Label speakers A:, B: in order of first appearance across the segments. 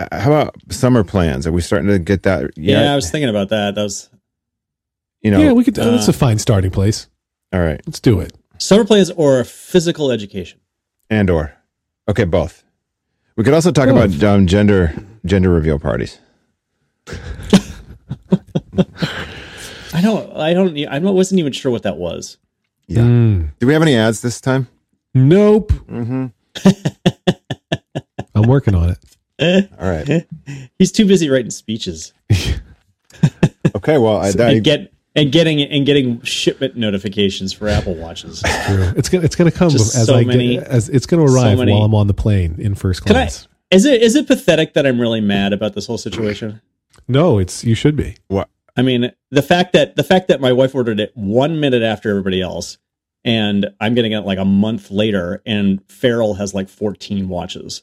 A: Uh, How about summer plans? Are we starting to get that?
B: Yeah, I was thinking about that. That was
A: you know.
C: yeah, we could.
B: uh,
C: that's a fine starting place.
A: all right,
C: Let's do it.
B: summer plans or physical education.
A: and or okay, both. We could also talk
C: Both.
A: about um, gender gender reveal parties.
B: I don't. I don't. I wasn't even sure what that was.
A: Yeah.
C: Mm.
A: Do we have any ads this time?
C: Nope.
A: Mm-hmm.
C: I'm working on it.
A: All right.
B: He's too busy writing speeches
A: Okay. Well, I, I
B: and get and getting and getting shipment notifications for Apple Watches.
C: True. It's gonna it's gonna come
B: Just
C: as
B: so
C: I
B: many-
C: get as it's gonna arrive
B: many-
C: while I'm on the plane in first
B: Can I?
C: class.
B: Is it is it pathetic that I'm really mad about this whole situation?
C: No, it's you should be.
A: what?
B: I mean, the fact that the fact that my wife ordered it one minute after everybody else, and I'm getting it like a month later, and Pharrell has like 14 watches.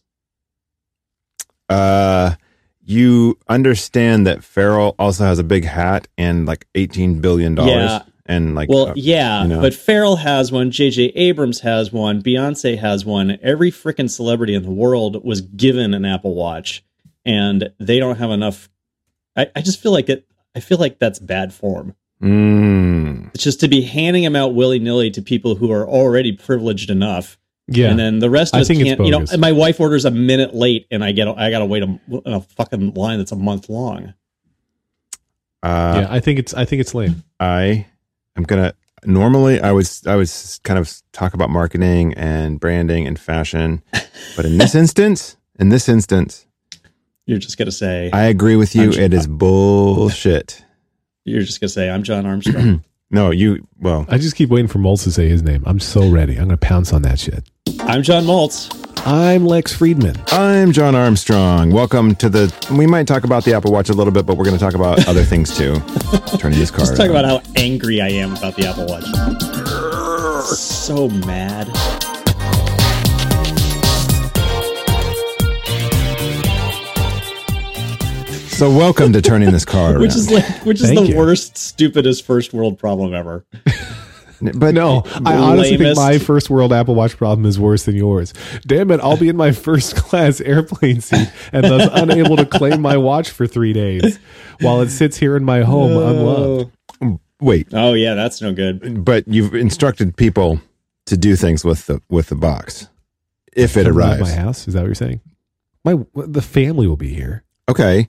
A: Uh, you understand that Pharrell also has a big hat and like eighteen billion dollars,
B: Yeah.
A: and like
B: Well,
A: uh,
B: yeah,
A: you know.
B: but Pharrell has one, J.J. Abrams has one, Beyonce has one. Every freaking celebrity in the world was given an Apple Watch, and they don't have enough. I, I just feel like it. I feel like that's bad form.
A: mm,
B: It's just to be handing them out willy nilly to people who are already privileged enough,
C: Yeah.
B: and then the rest of
C: I
B: us
C: think
B: can't. You know,
C: bogus.
B: my wife orders a minute late, and I get I gotta wait a, a fucking line that's a month long.
A: uh,
C: yeah, I think it's I think it's lame.
A: I am gonna. Normally, I was I was kind of talk about marketing and branding and fashion, but in this instance, in this instance,
B: You're just gonna say
A: I agree with you.
B: I'm sure-
A: It is bullshit.
B: you're just gonna say I'm Jon Armstrong.
A: No, you. Well,
C: I just keep waiting for Moltz to say his name. I'm so ready. I'm gonna pounce on that shit.
B: I'm John Moltz.
C: I'm Lex Friedman.
A: I'm Jon Armstrong. Welcome to the. We might talk about the Apple Watch a little bit, but we're going to talk about other things too. Turning this car.
B: Let's talk about how angry I am about the Apple Watch. So mad.
A: So, welcome to turning this car around.
B: Which is like which is
C: Thank
B: the
C: you.
B: worst, stupidest first world problem ever.
A: but
C: No, I honestly think my first world Apple Watch problem is worse than yours. Damn it, I'll be in my first class airplane seat and thus unable to claim my watch for three days while it sits here in my home unloved.
A: Mm, wait,
B: Oh yeah, that's no good.
A: but you've instructed people to do things with the with the box if it
C: Come around
A: arrives.
C: my house. Is that what you're saying? My the family will be here.
A: Okay,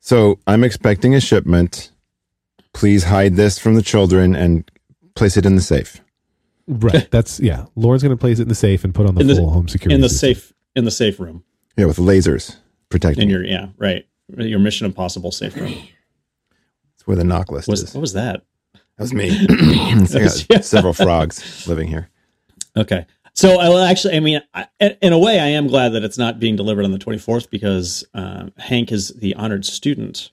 A: so I'm expecting a shipment. Please hide this from the children and place it in the safe.
C: Right. That's yeah. Lauren's gonna place it in the safe and put on the
B: In the-
C: full home security.
B: In the
C: system.
B: safe in the safe room.
A: Yeah, with lasers protecting.
B: In your yeah, right. Your Mission Impossible safe room.
A: It's where the NOC list
B: Was
A: is.
B: what was that?
A: That was me. I got
B: Yeah.
A: several frogs living here.
B: Okay. So I will actually, I mean, I, in a way, I am glad that it's not being delivered on the 24th because um, Hank is the honored student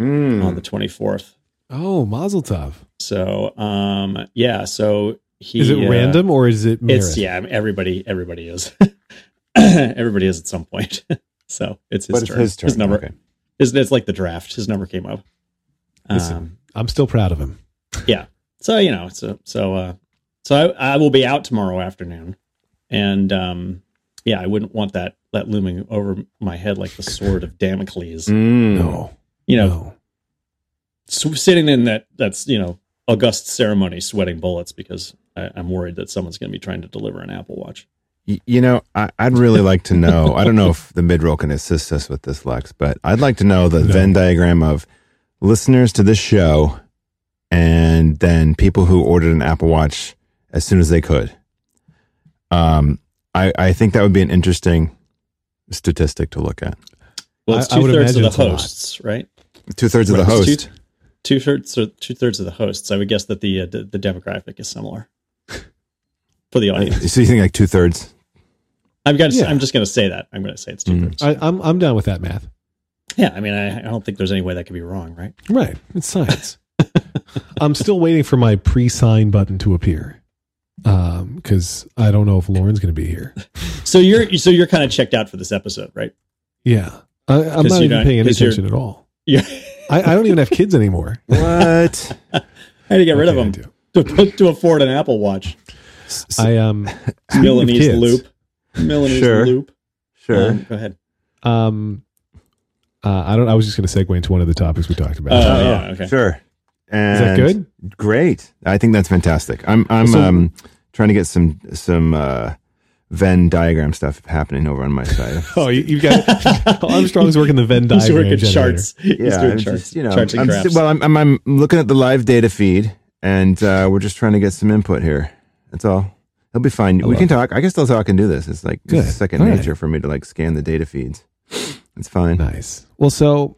A: Mm.
B: on the 24th.
C: Oh, Mazel Tov.
B: So um, yeah, so he
C: Is it
B: uh,
C: random or is it merit?
B: It's yeah, everybody everybody is. everybody is at some point. so it's his
A: But it's
B: turn.
A: his
B: number.
A: Okay.
B: His, it's like the draft. His number came up.
C: Listen.
B: Um,
C: I'm still proud of him.
B: yeah. So you know, so so uh, so I, I will be out tomorrow afternoon, and um, yeah, I wouldn't want that that looming over my head like the sword of Damocles.
A: Mm.
C: No.
B: You know,
C: no.
B: S- sitting in that that's you know august ceremony, sweating bullets because I, I'm worried that someone's going to be trying to deliver an Apple Watch.
A: Y- You know, I, I'd really like to know. I don't know if the midroll can assist us with this, Lex, but I'd like to know the
C: No.
A: Venn diagram of listeners to this show and then people who ordered an Apple Watch as soon as they could. Um, I, I think that would be an interesting statistic to look at.
B: Well, it's
C: I- I
B: two thirds of the
C: it's a lot.
B: hosts, right?
A: Two thirds of the
B: Right, it's
A: host.
B: Two thirds, or two thirds of the hosts. I would guess that the uh, the, the demographic is similar for the audience.
A: So you think like two thirds?
B: I'm going.
C: Yeah.
B: I'm just going to say that. I'm going to say it's two
A: Mm.
B: thirds.
C: I, I'm I'm down with that math.
B: Yeah, I mean, I, I don't think there's any way that could be wrong, right?
C: Right. It's science. I'm still waiting for my pre-sign button to appear. Um, because I don't know if Lauren's going to be here.
B: So you're so you're kind of checked out for this episode, right?
C: Yeah, I, I'm
B: 'Cause
C: not even
B: don't-
C: paying any attention at all.
B: Yeah,
C: I, I don't even have kids anymore.
A: What?
B: I had to get rid
C: Okay,
B: of them to to afford an Apple Watch.
C: I um speaking of
B: Milanese
C: kids,
B: loop. Milanese
A: Sure.
B: loop.
A: sure.
B: Um, go ahead.
C: Um, Uh, I don't. I was just going to segue into one of the topics we talked about.
B: Oh, yeah, okay.
A: Sure. And
C: Is that good?
A: Great. I think that's fantastic. I'm I'm
C: So-
A: um trying to get some some uh Venn diagram stuff happening over on my side.
C: Oh, you, you've got Armstrong's working the Venn diagram.
B: He's
C: diagram
B: working
C: generator.
B: charts. He's
A: yeah,
B: doing
A: I'm
B: charts.
A: just, you know,
B: charts
A: I'm,
B: graphs.
A: well, I'm, I'm I'm looking at the live data feed, and uh, we're just trying to get some input here. That's all. It'll be fine. we can talk. I guess can still talk and do this. It's like
C: Good.
A: it's second
C: All right.
A: nature for me to like scan the data feeds. It's fine.
C: Nice. Well, so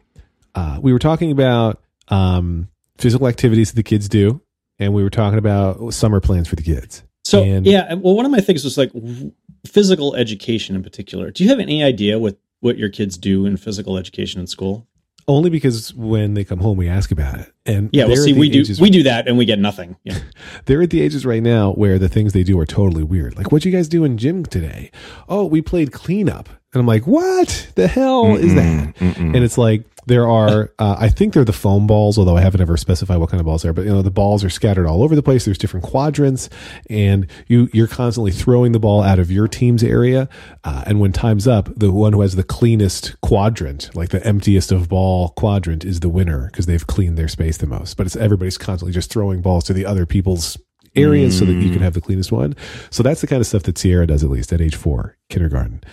C: uh, we were talking about um, physical activities that the kids do, and we were talking about summer plans for the kids.
B: So
C: And-
B: yeah, well, one of my things was like w- physical education in particular. Do you have any idea what what your kids do in physical education in school?
C: Only because when they come home, we ask about it. And
B: Yeah, well, see, we do we do that, and we get nothing. Yeah.
C: they're at the ages right now where the things they do are totally weird. Like, what'd you guys do in gym today? Oh, we played cleanup. And I'm like, what the hell is that?
A: Mm-mm.
C: And it's like there are, uh, I think they're the foam balls, although I haven't ever specified what kind of balls they are. But you know, the balls are scattered all over the place. There's different quadrants, and you you're constantly throwing the ball out of your team's area. Uh, and when time's up, the one who has the cleanest quadrant, like the emptiest of ball quadrant, is the winner because they've cleaned their space the most. But it's everybody's constantly just throwing balls to the other people's areas so that you can have the cleanest one. So that's the kind of stuff that Sierra does at least at age four, kindergarten.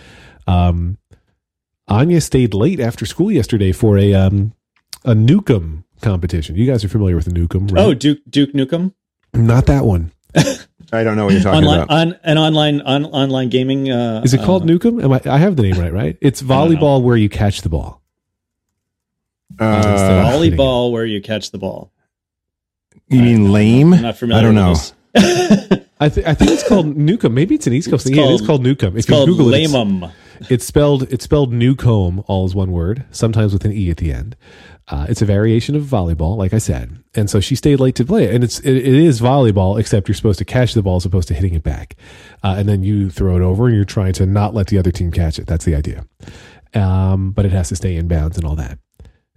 C: Um, Anya stayed late after school yesterday for a um, a Nukem competition. You guys are familiar with the Nukem, right?
B: Oh, Duke Duke Nukem
C: not that one.
A: I don't know what you're talking
B: online
A: about.
B: on an online on online gaming. Uh,
C: Is it called
B: uh,
C: Nukem? Am I, I have the name right, right? It's volleyball where you catch the ball.
A: Uh,
B: volleyball where you catch the ball?
A: you mean lame?
B: I'm not familiar.
A: I don't know.
C: I, th- I think it's called Nukem. Maybe it's an East Coast
B: It's
C: thing. Yeah, it's
B: called-
C: called Nukem.
B: it's
C: if you
B: called
C: Google it, it's- spelled it's spelled Newcomb, all is one word, sometimes with an e at the end. Uh, it's a variation of volleyball, like I said, and so she stayed late to play it. And it's it, it is volleyball, except you're supposed to catch the ball as opposed to hitting it back, uh, and then you throw it over, and you're trying to not let the other team catch it. That's the idea. Um, but it has to stay in bounds and all that.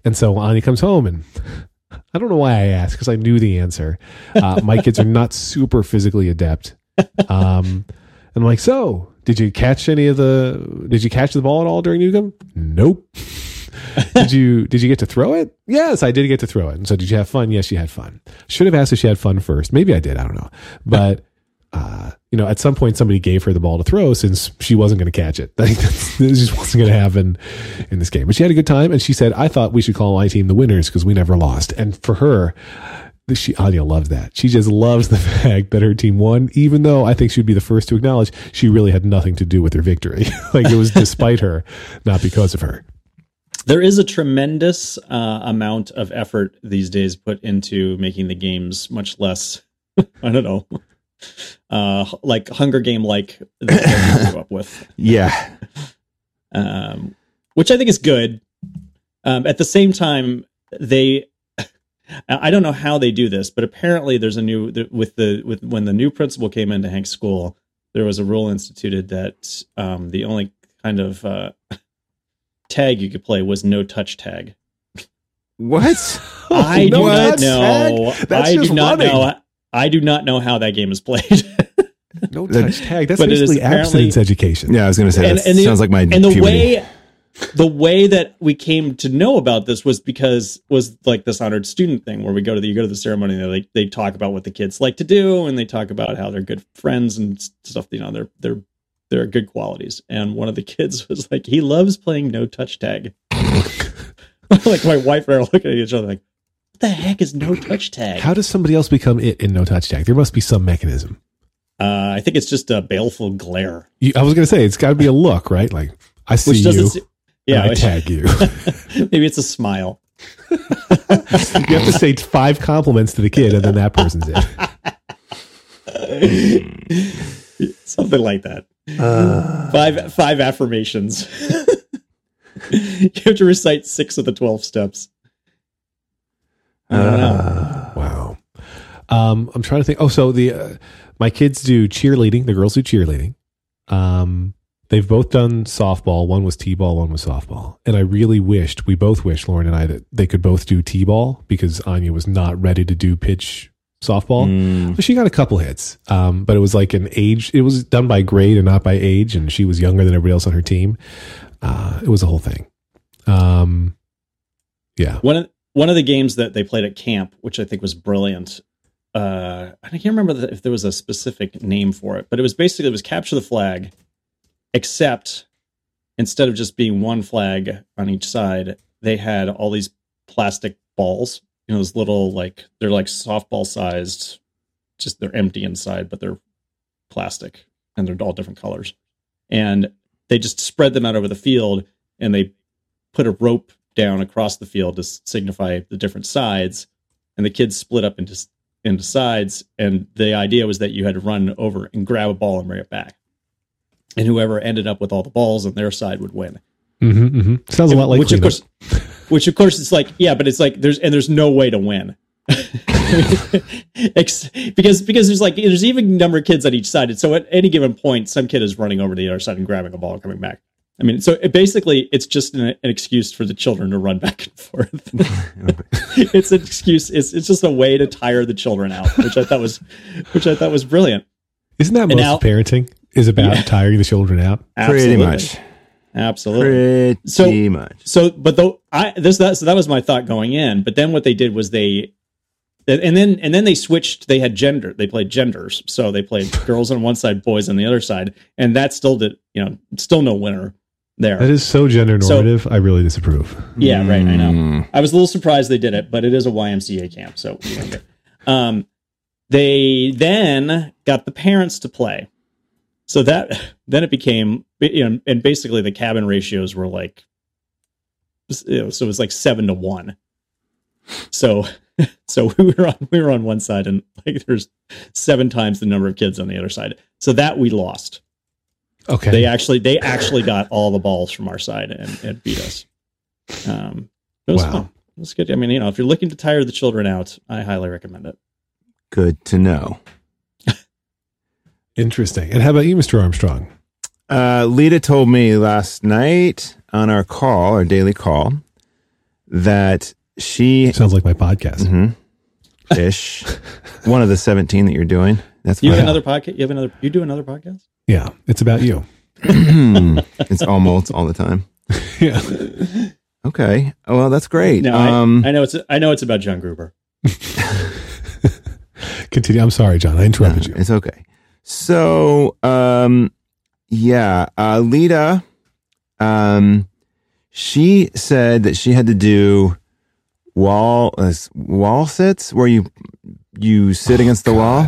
C: And so Anya comes home, and I don't know why I asked because I knew the answer. Uh, my kids are not super physically adept. Um, and I'm like, so did you catch any of the? Did you catch the ball at all during Newcomb? Nope. did you Did you get to throw it? Yes, I did get to throw it. And so, did you have fun? Yes, you had fun. Should have asked if she had fun first. Maybe I did. I don't know. But uh, you know, at some point, somebody gave her the ball to throw since she wasn't going to catch it. Like, this just wasn't going to happen in this game. But she had a good time, and she said, "I thought we should call my team the winners because we never lost." And for her, she Anya loves that. She just loves the fact that her team won, even though I think she'd be the first to acknowledge she really had nothing to do with her victory. like it was despite her, not because of her.
B: There is a tremendous uh, amount of effort these days put into making the games much less. I don't know, uh, like Hunger Game like that grew up with,
A: Yeah.
B: um, which I think is good. Um, at the same time, they. I don't know how they do this, but apparently there's a new with the with when the new principal came into Hank's school, there was a rule instituted that um, the only kind of uh, tag you could play was no touch tag.
A: What?
B: I do not
C: touch
B: know.
C: tag? That's
B: I
C: just
B: do not
C: running.
B: know. I do not know how that game is played.
C: No touch tag. That's
B: But
C: basically
B: apparently-
C: abstinence education.
A: Yeah, I was going to say
B: And-
A: that
B: and the-
A: sounds like my
B: and the
A: puberty.
B: way the way that we came to know about this was because was like this honored student thing where we go to the you go to the ceremony and they like they talk about what the kids like to do and they talk about how they're good friends and stuff you know they're they're they're good qualities and one of the kids was like he loves playing no touch tag like my wife and I are looking at each other like what the heck is no touch tag
C: How does somebody else become it in no touch tag? There must be some mechanism.
B: uh, I think it's just a baleful glare
C: You, I was going to say it's got to be a look, right? Like I see
B: which
C: you,
B: se- yeah
C: and I tag you.
B: maybe it's a smile
C: you have to say five compliments to the kid, and then that person's it.
B: something like that. five five affirmations. you have to recite six of the twelve steps. I don't know.
C: Wow. Um, I'm trying to think. Oh, so the uh, my kids do cheerleading. The girls do cheerleading. Um, they've both done softball. One was t-ball. One was softball. And I really wished we both wished Lauren and I that they could both do t-ball because Anya was not ready to do pitch softball.
A: Mm.
C: But she got a couple hits. Um, but it was like an age. It was done by grade and not by age. And she was younger than everybody else on her team. Uh, it was a whole thing. Um, Yeah.
B: One of one of the games that they played at camp, which I think was brilliant. Uh, I can't remember the, if there was a specific name for it, but it was basically it was capture the flag, except instead of just being one flag on each side, they had all these plastic balls. You know, those little like they're like softball sized, just they're empty inside, but they're plastic and they're all different colors. And they just spread them out over the field and they put a rope down across the field to signify the different sides. And the kids split up into into sides. And the idea was that you had to run over and grab a ball and bring it back. And whoever ended up with all the balls on their side would win.
C: Mm-hmm, mm-hmm. Sounds a lot like
B: which of course, which of course it's like yeah, but it's like there's and there's no way to win. Because because there's like there's even number of kids on each side, and so at any given point, some kid is running over to the other side and grabbing a ball and coming back. I mean, so it basically it's just an, an excuse for the children to run back and forth. it's an excuse. It's it's just a way to tire the children out, which I thought was which I thought was brilliant.
C: Isn't that most
B: now-
C: parenting? Is about
B: Yeah.
C: tiring the children out.
A: Pretty much.
B: absolutely.
A: Pretty
B: So-
A: much.
B: so but though i this that so that was my thought going in but then what they did was they and then and then they switched they had gender they played genders so they played girls on one side boys on the other side and that still did you know still no winner there
C: That is so gender
B: So-
C: normative. I really disapprove.
B: yeah right i know
A: Mm.
B: i was a little surprised they did it but it is a ymca camp so we um they then got the parents to play so that then it became you know and basically the cabin ratios were like you know, so it was like seven to one. So so we were on we were on one side and like there's seven times the number of kids on the other side. So that we lost.
C: Okay.
B: they actually they actually got all the balls from our side and, and beat us. Um it was
C: Wow.
B: fun. It was good. I mean you know if you're looking to tire the children out i highly recommend it.
A: Good to know.
C: Interesting. And how about you, Mr. Armstrong?
A: Uh, Lita told me last night on our call, our daily call, that she
C: Sounds like my podcast.
A: Mhm. ish one of the seventeen that you're doing. That's
B: you have
A: fine.
B: another podcast you have another you do another podcast
C: Yeah. It's about you.
A: it's almost all the time.
C: Yeah.
A: Okay. Oh, well, that's great.
B: no
A: um,
B: I, I know it's i know it's about john gruber
C: Continue. I'm sorry, John. I interrupted you.
A: It's okay. So, um, yeah, uh, Lita, um, she said that she had to do wall uh, wall sits where you you sit against the wall.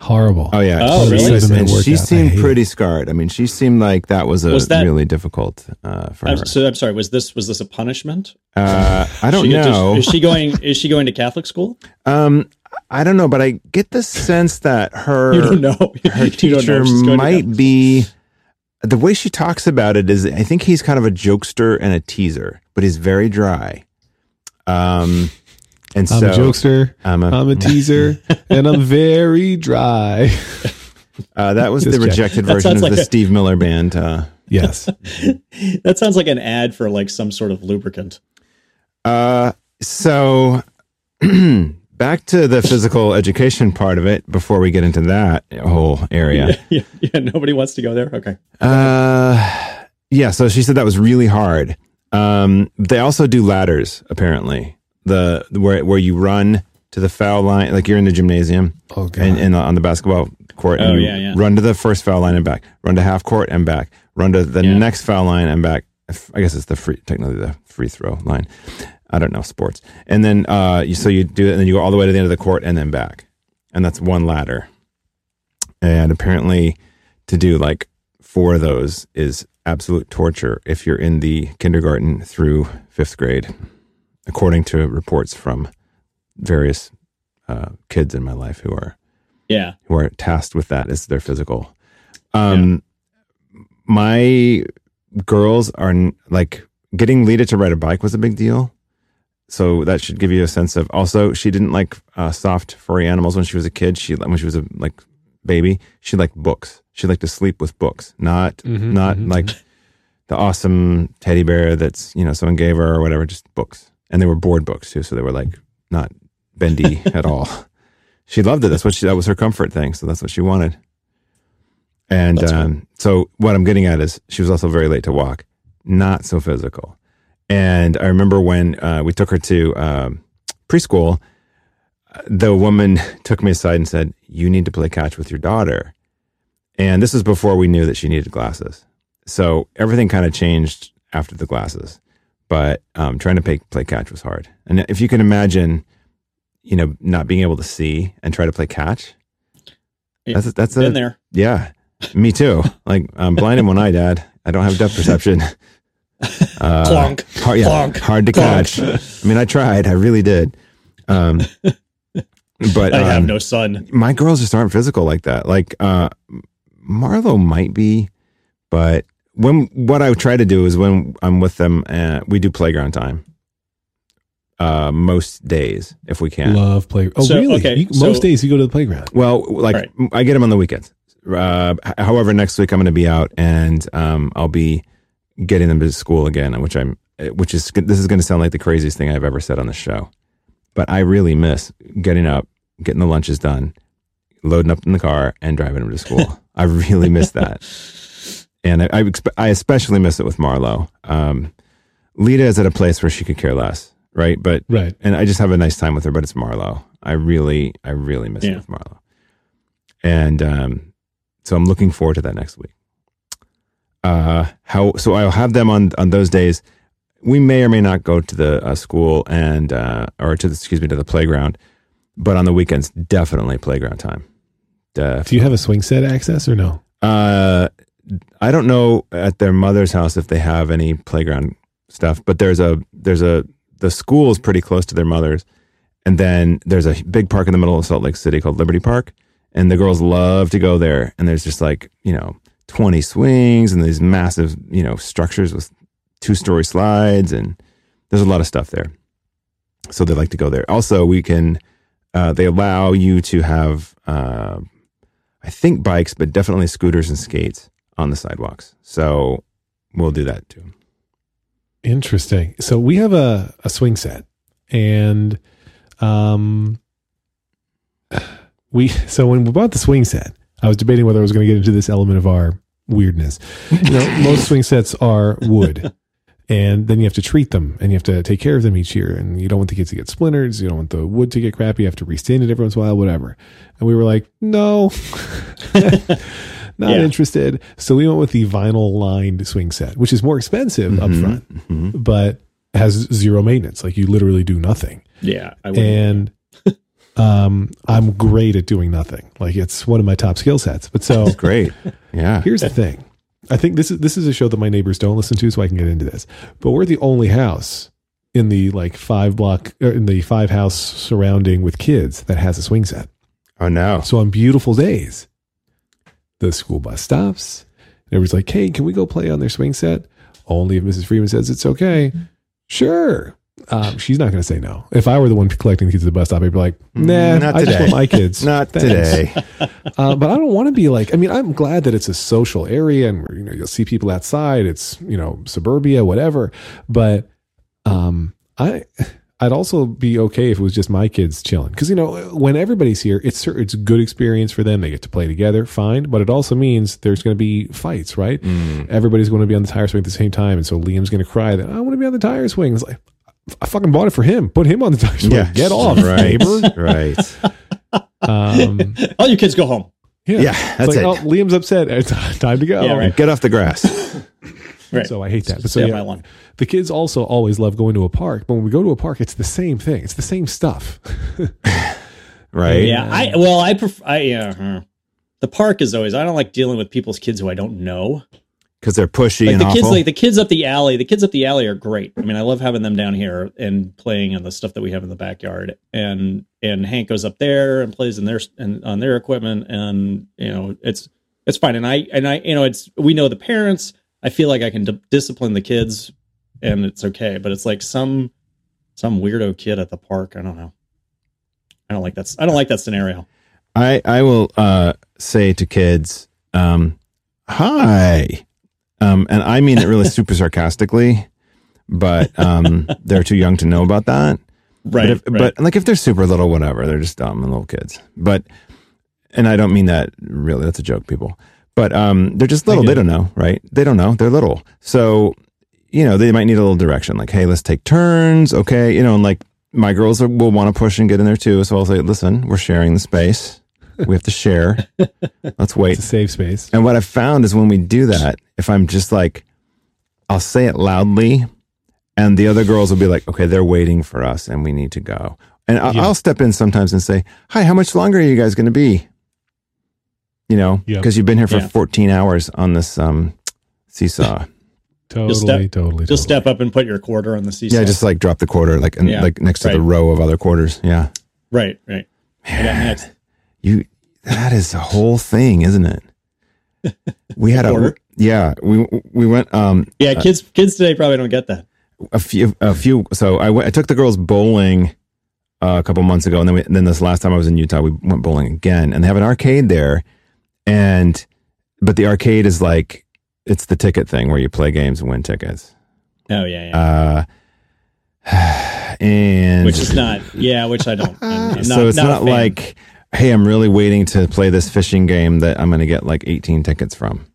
C: Horrible.
A: Oh yeah,
B: Oh,
A: she,
B: really?
A: and she seemed
C: hate it.
A: pretty scarred. I mean, she seemed like that was a
B: Was that-
A: really difficult uh, for.
B: I'm, so i'm sorry was this was this a punishment
A: Uh, I don't
B: She- does-
A: know.
B: is she going is she going to catholic school
A: Um, I don't know, but I get the sense that her
B: you don't know
A: her
B: You don't know
A: teacher
B: if she's going to
A: might be the way she talks about it is I think he's kind of a jokester and a teaser, but he's very dry. Um, and
C: I'm
A: so
C: a jokester.
A: I'm a,
C: I'm a teaser, and I'm very dry.
A: uh, that was
C: Just
A: the rejected
B: That
A: version of
B: like
A: the
B: a-
A: Steve Miller band. Uh,
C: Yes.
B: that sounds like an ad for like some sort of lubricant
A: uh, so back to the physical education part of it before we get into that whole area.
B: yeah, yeah nobody wants to go there okay
A: Uh, yeah. So she said that was really hard. Um, they also do ladders apparently. The where where you run to the foul line, like you're in the gymnasium
C: Oh god.
A: and, and on the basketball court, and
B: Oh,
A: you
B: yeah, yeah.
A: run to the first foul line and back, run to half court and back, run to the
B: Yeah.
A: next foul line and back. I guess it's the free, technically the free throw line. I don't know sports. And then uh, you, so you do it, and then you go all the way to the end of the court and then back, and that's one ladder. And apparently, to do like four of those is absolute torture if you're in the kindergarten through fifth grade, according to reports from various uh, kids in my life who are
B: yeah
A: who are tasked with that as their physical. Um, my girls are like getting Lita to ride a bike was a big deal. So that should give you a sense of. Also, she didn't like uh, soft furry animals when she was a kid. She when she was a like baby, she liked books. She liked to sleep with books, not
C: Mhm,
A: not
C: mhm,
A: like the awesome teddy bear that's you know someone gave her or whatever. Just books, and they were board books too. So they were like not bendy at all. She loved it. That's what she. That was her comfort thing. So that's what she wanted. And um, so what I'm getting at is she was also very late to walk, not so physical. And I remember when uh, we took her to um preschool, the woman took me aside and said, "You need to play catch with your daughter." And this was before we knew that she needed glasses. So everything kind of changed after the glasses. But um, trying to play, play catch was hard. And if you can imagine, you know, not being able to see and try to play catch, that's that's a
B: Been there.
A: yeah, me too. Like I'm blind in one eye, Dad. I don't have depth perception. Uh,
B: Clonk.
A: hard, yeah,
B: Clonk.
A: hard to
B: Clonk.
A: catch. I mean, I tried. I really did. Um, but
B: I have
A: um,
B: no son.
A: my girls just aren't physical like that. Like uh Marlo might be, but when what I try to do is when I'm with them, uh, we do playground time. Uh, most days if we can.
C: Love play. Oh,
B: So,
C: really?
B: okay,
C: You-
B: so-
C: most days you go to the playground.
A: Well, like
B: Right.
A: I get them on the weekends. Uh, however, next week I'm going to be out and um, I'll be getting them to school again, which I'm, which is this is going to sound like the craziest thing I've ever said on the show, but I really miss getting up, getting the lunches done, loading up in the car, and driving them to school. I really miss that, and I I, I especially miss it with Marlo. Um, Lita is at a place where she could care less, right? But
C: Right.
A: and I just have a nice time with her. But it's Marlo. I really, I really miss it with Marlo, and um, so I'm looking forward to that next week. Uh, how so? I'll have them on on those days. We may or may not go to the uh, school and uh, or to the excuse me to the playground, but on the weekends, definitely playground time. Def-
C: Do you have a swing set access or no?
A: uh, I don't know at their mother's house if they have any playground stuff, but there's a there's a the school is pretty close to their mother's, and then there's a big park in the middle of Salt Lake City called Liberty Park, and the girls love to go there. And there's just like you know twenty swings and these massive you know structures with two story slides, and there's a lot of stuff there. So they like to go there. Also, we can uh, they allow you to have. Uh, I think bikes, but definitely scooters and skates on the sidewalks. So we'll do that too.
C: Interesting. So we have a, a swing set and um we so when we bought the swing set, I was debating whether I was going to get into this element of our weirdness. You know, most swing sets are wood. And then you have to treat them and you have to take care of them each year. And you don't want the kids to get splinters. You don't want the wood to get crappy. You have to restain it every once in a while, whatever. And we were like, no, not
B: Yeah.
C: interested. So we went with the vinyl lined swing set, which is more expensive up
A: Mhm,
C: front,
A: mhm.
C: but has zero maintenance. Like you literally do nothing.
B: Yeah.
C: And um, I'm great at doing nothing. Like it's one of my top skill sets. But so
A: Great. Yeah.
C: here's the thing. I think this is this is a show that my neighbors don't listen to, so I can get into this. But we're the only house in the like five block er, in the five house surrounding with kids that has a swing set.
A: Oh no.
C: So on beautiful days, the school bus stops. And everybody's like, "Hey, can we go play on their swing set?" Only if Mrs. Friedman says it's okay. Sure. Um, she's not going to say no. If I were the one collecting the kids at the bus stop, I'd be like, "Nah,
A: Mm, not
C: I just
A: today.
C: want my kids."
A: Not
C: Thanks.
A: today.
C: Uh, but I don't want to be like. I mean, I'm glad that it's a social area, and you know you'll see people outside. It's you know suburbia, whatever. But um, I. I'd also be okay if it was just my kids chilling because you know when everybody's here, it's it's a good experience for them. They get to play together, fine. But it also means there's going to be fights, right? Everybody's going to be on the tire swing at the same time, and so Liam's going to cry that I want to be on the tire swing. It's like I fucking bought it for him. Put him on the tire swing.
A: Yeah.
C: Get off,
A: Right.
C: neighbor.
A: Right.
C: Um,
B: All you kids go home.
C: yeah,
A: Yeah,
C: It's
A: that's
C: like,
A: it.
C: Oh, Liam's upset. It's time to go.
B: Yeah, right.
A: Get off the grass.
B: Right.
C: So I hate that. But so
B: Stay
C: yeah, the kids also always love going to a park. But when we go to a park, it's the same thing. It's the same stuff.
A: Right.
B: Yeah, I well, I prefer. I yeah. huh. The park is always. I don't like dealing with people's kids who I don't know.
A: Because they're pushy
B: Like the kids,
A: awful.
B: like the kids up the alley. The kids up the alley are great. I mean, I love having them down here and playing on the stuff that we have in the backyard. And and Hank goes up there and plays in their and on their equipment, and you know it's it's fine. And I and I you know it's we know the parents. I feel like I can d- discipline the kids, and it's okay. But it's like some some weirdo kid at the park. I don't know. I don't like that. I don't like that scenario.
A: I I will uh, say to kids, um, "Hi," um, and I mean it really super sarcastically, but um, they're too young to know about that.
B: Right.
A: But, if,
B: right.
A: but like if they're super little, whatever, they're just dumb and little kids. But and I don't mean that really. That's a joke, people. But um, they're just little. They don't know, right? They don't know. They're little. So you know, they might need a little direction. Like, hey, let's take turns. Okay. You know, and like my girls are, will want to push and get in there too. So I'll say, listen, we're sharing the space. We have to share. Let's wait.
C: It's a safe space.
A: And what I've found is when we do that, if I'm just like, I'll say it loudly, and the other girls will be like, okay, they're waiting for us and we need to go. And I'll,
C: Yeah.
A: I'll step in sometimes and say, hi, how much longer are you guys going to be? You know,
C: Yep.
A: because you've been here for
B: Yeah.
A: 14 hours on this um, seesaw.
C: Totally,
B: step-
C: totally, totally.
B: Just step up and put your quarter on the seesaw.
A: yeah, just like drop the quarter, like in,
B: Yeah,
A: like next to the row of other quarters. Yeah,
B: right, right. I got
A: you. That is the whole thing, isn't it? We had a yeah. We we went um
B: Yeah, kids kids today probably don't get that.
A: a few a few so I went I took the girls bowling uh, a couple months ago and then we, then this last time I was in Utah we went bowling again and they have an arcade there and but the arcade is like it's the ticket thing where you play games and win tickets
B: Oh yeah, yeah.
A: uh and
B: which is not yeah, which I don't. I'm, I'm
A: so it's not,
B: fan.
A: like hey I'm really waiting to play this fishing game that I'm going to get like 18 tickets from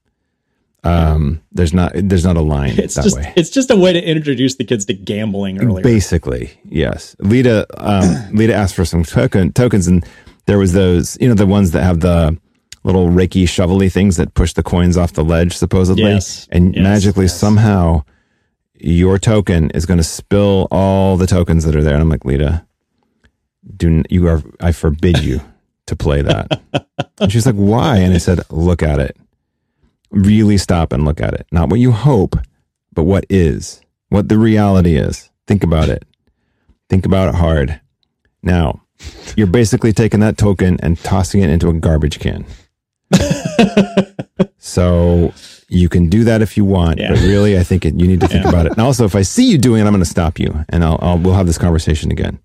A: um there's not there's not a line
B: it's
A: that
B: just
A: way
B: it's just a way to introduce the kids to gambling earlier.
A: Basically, yes. Lita, um, Lita asked for some token tokens, and there was those, you know, the ones that have the little reiki shovely things that push the coins off the ledge, supposedly.
B: Yes,
A: And
B: yes,
A: magically,
B: yes.
A: somehow, your token is going to spill all the tokens that are there. And I'm like, Lita, do you are? I forbid you to play that. and she's like, why? And I said, look at it. Really stop and look at it. Not what you hope, but what is, what the reality is. Think about it. Think about it hard. Now, you're basically taking that token and tossing it into a garbage can. so you can do that if you want,
B: Yeah.
A: but really, I think it, you need to think
B: Yeah.
A: about it. And also, if I see you doing it, I'm going to stop you, and I'll, I'll we'll have this conversation again.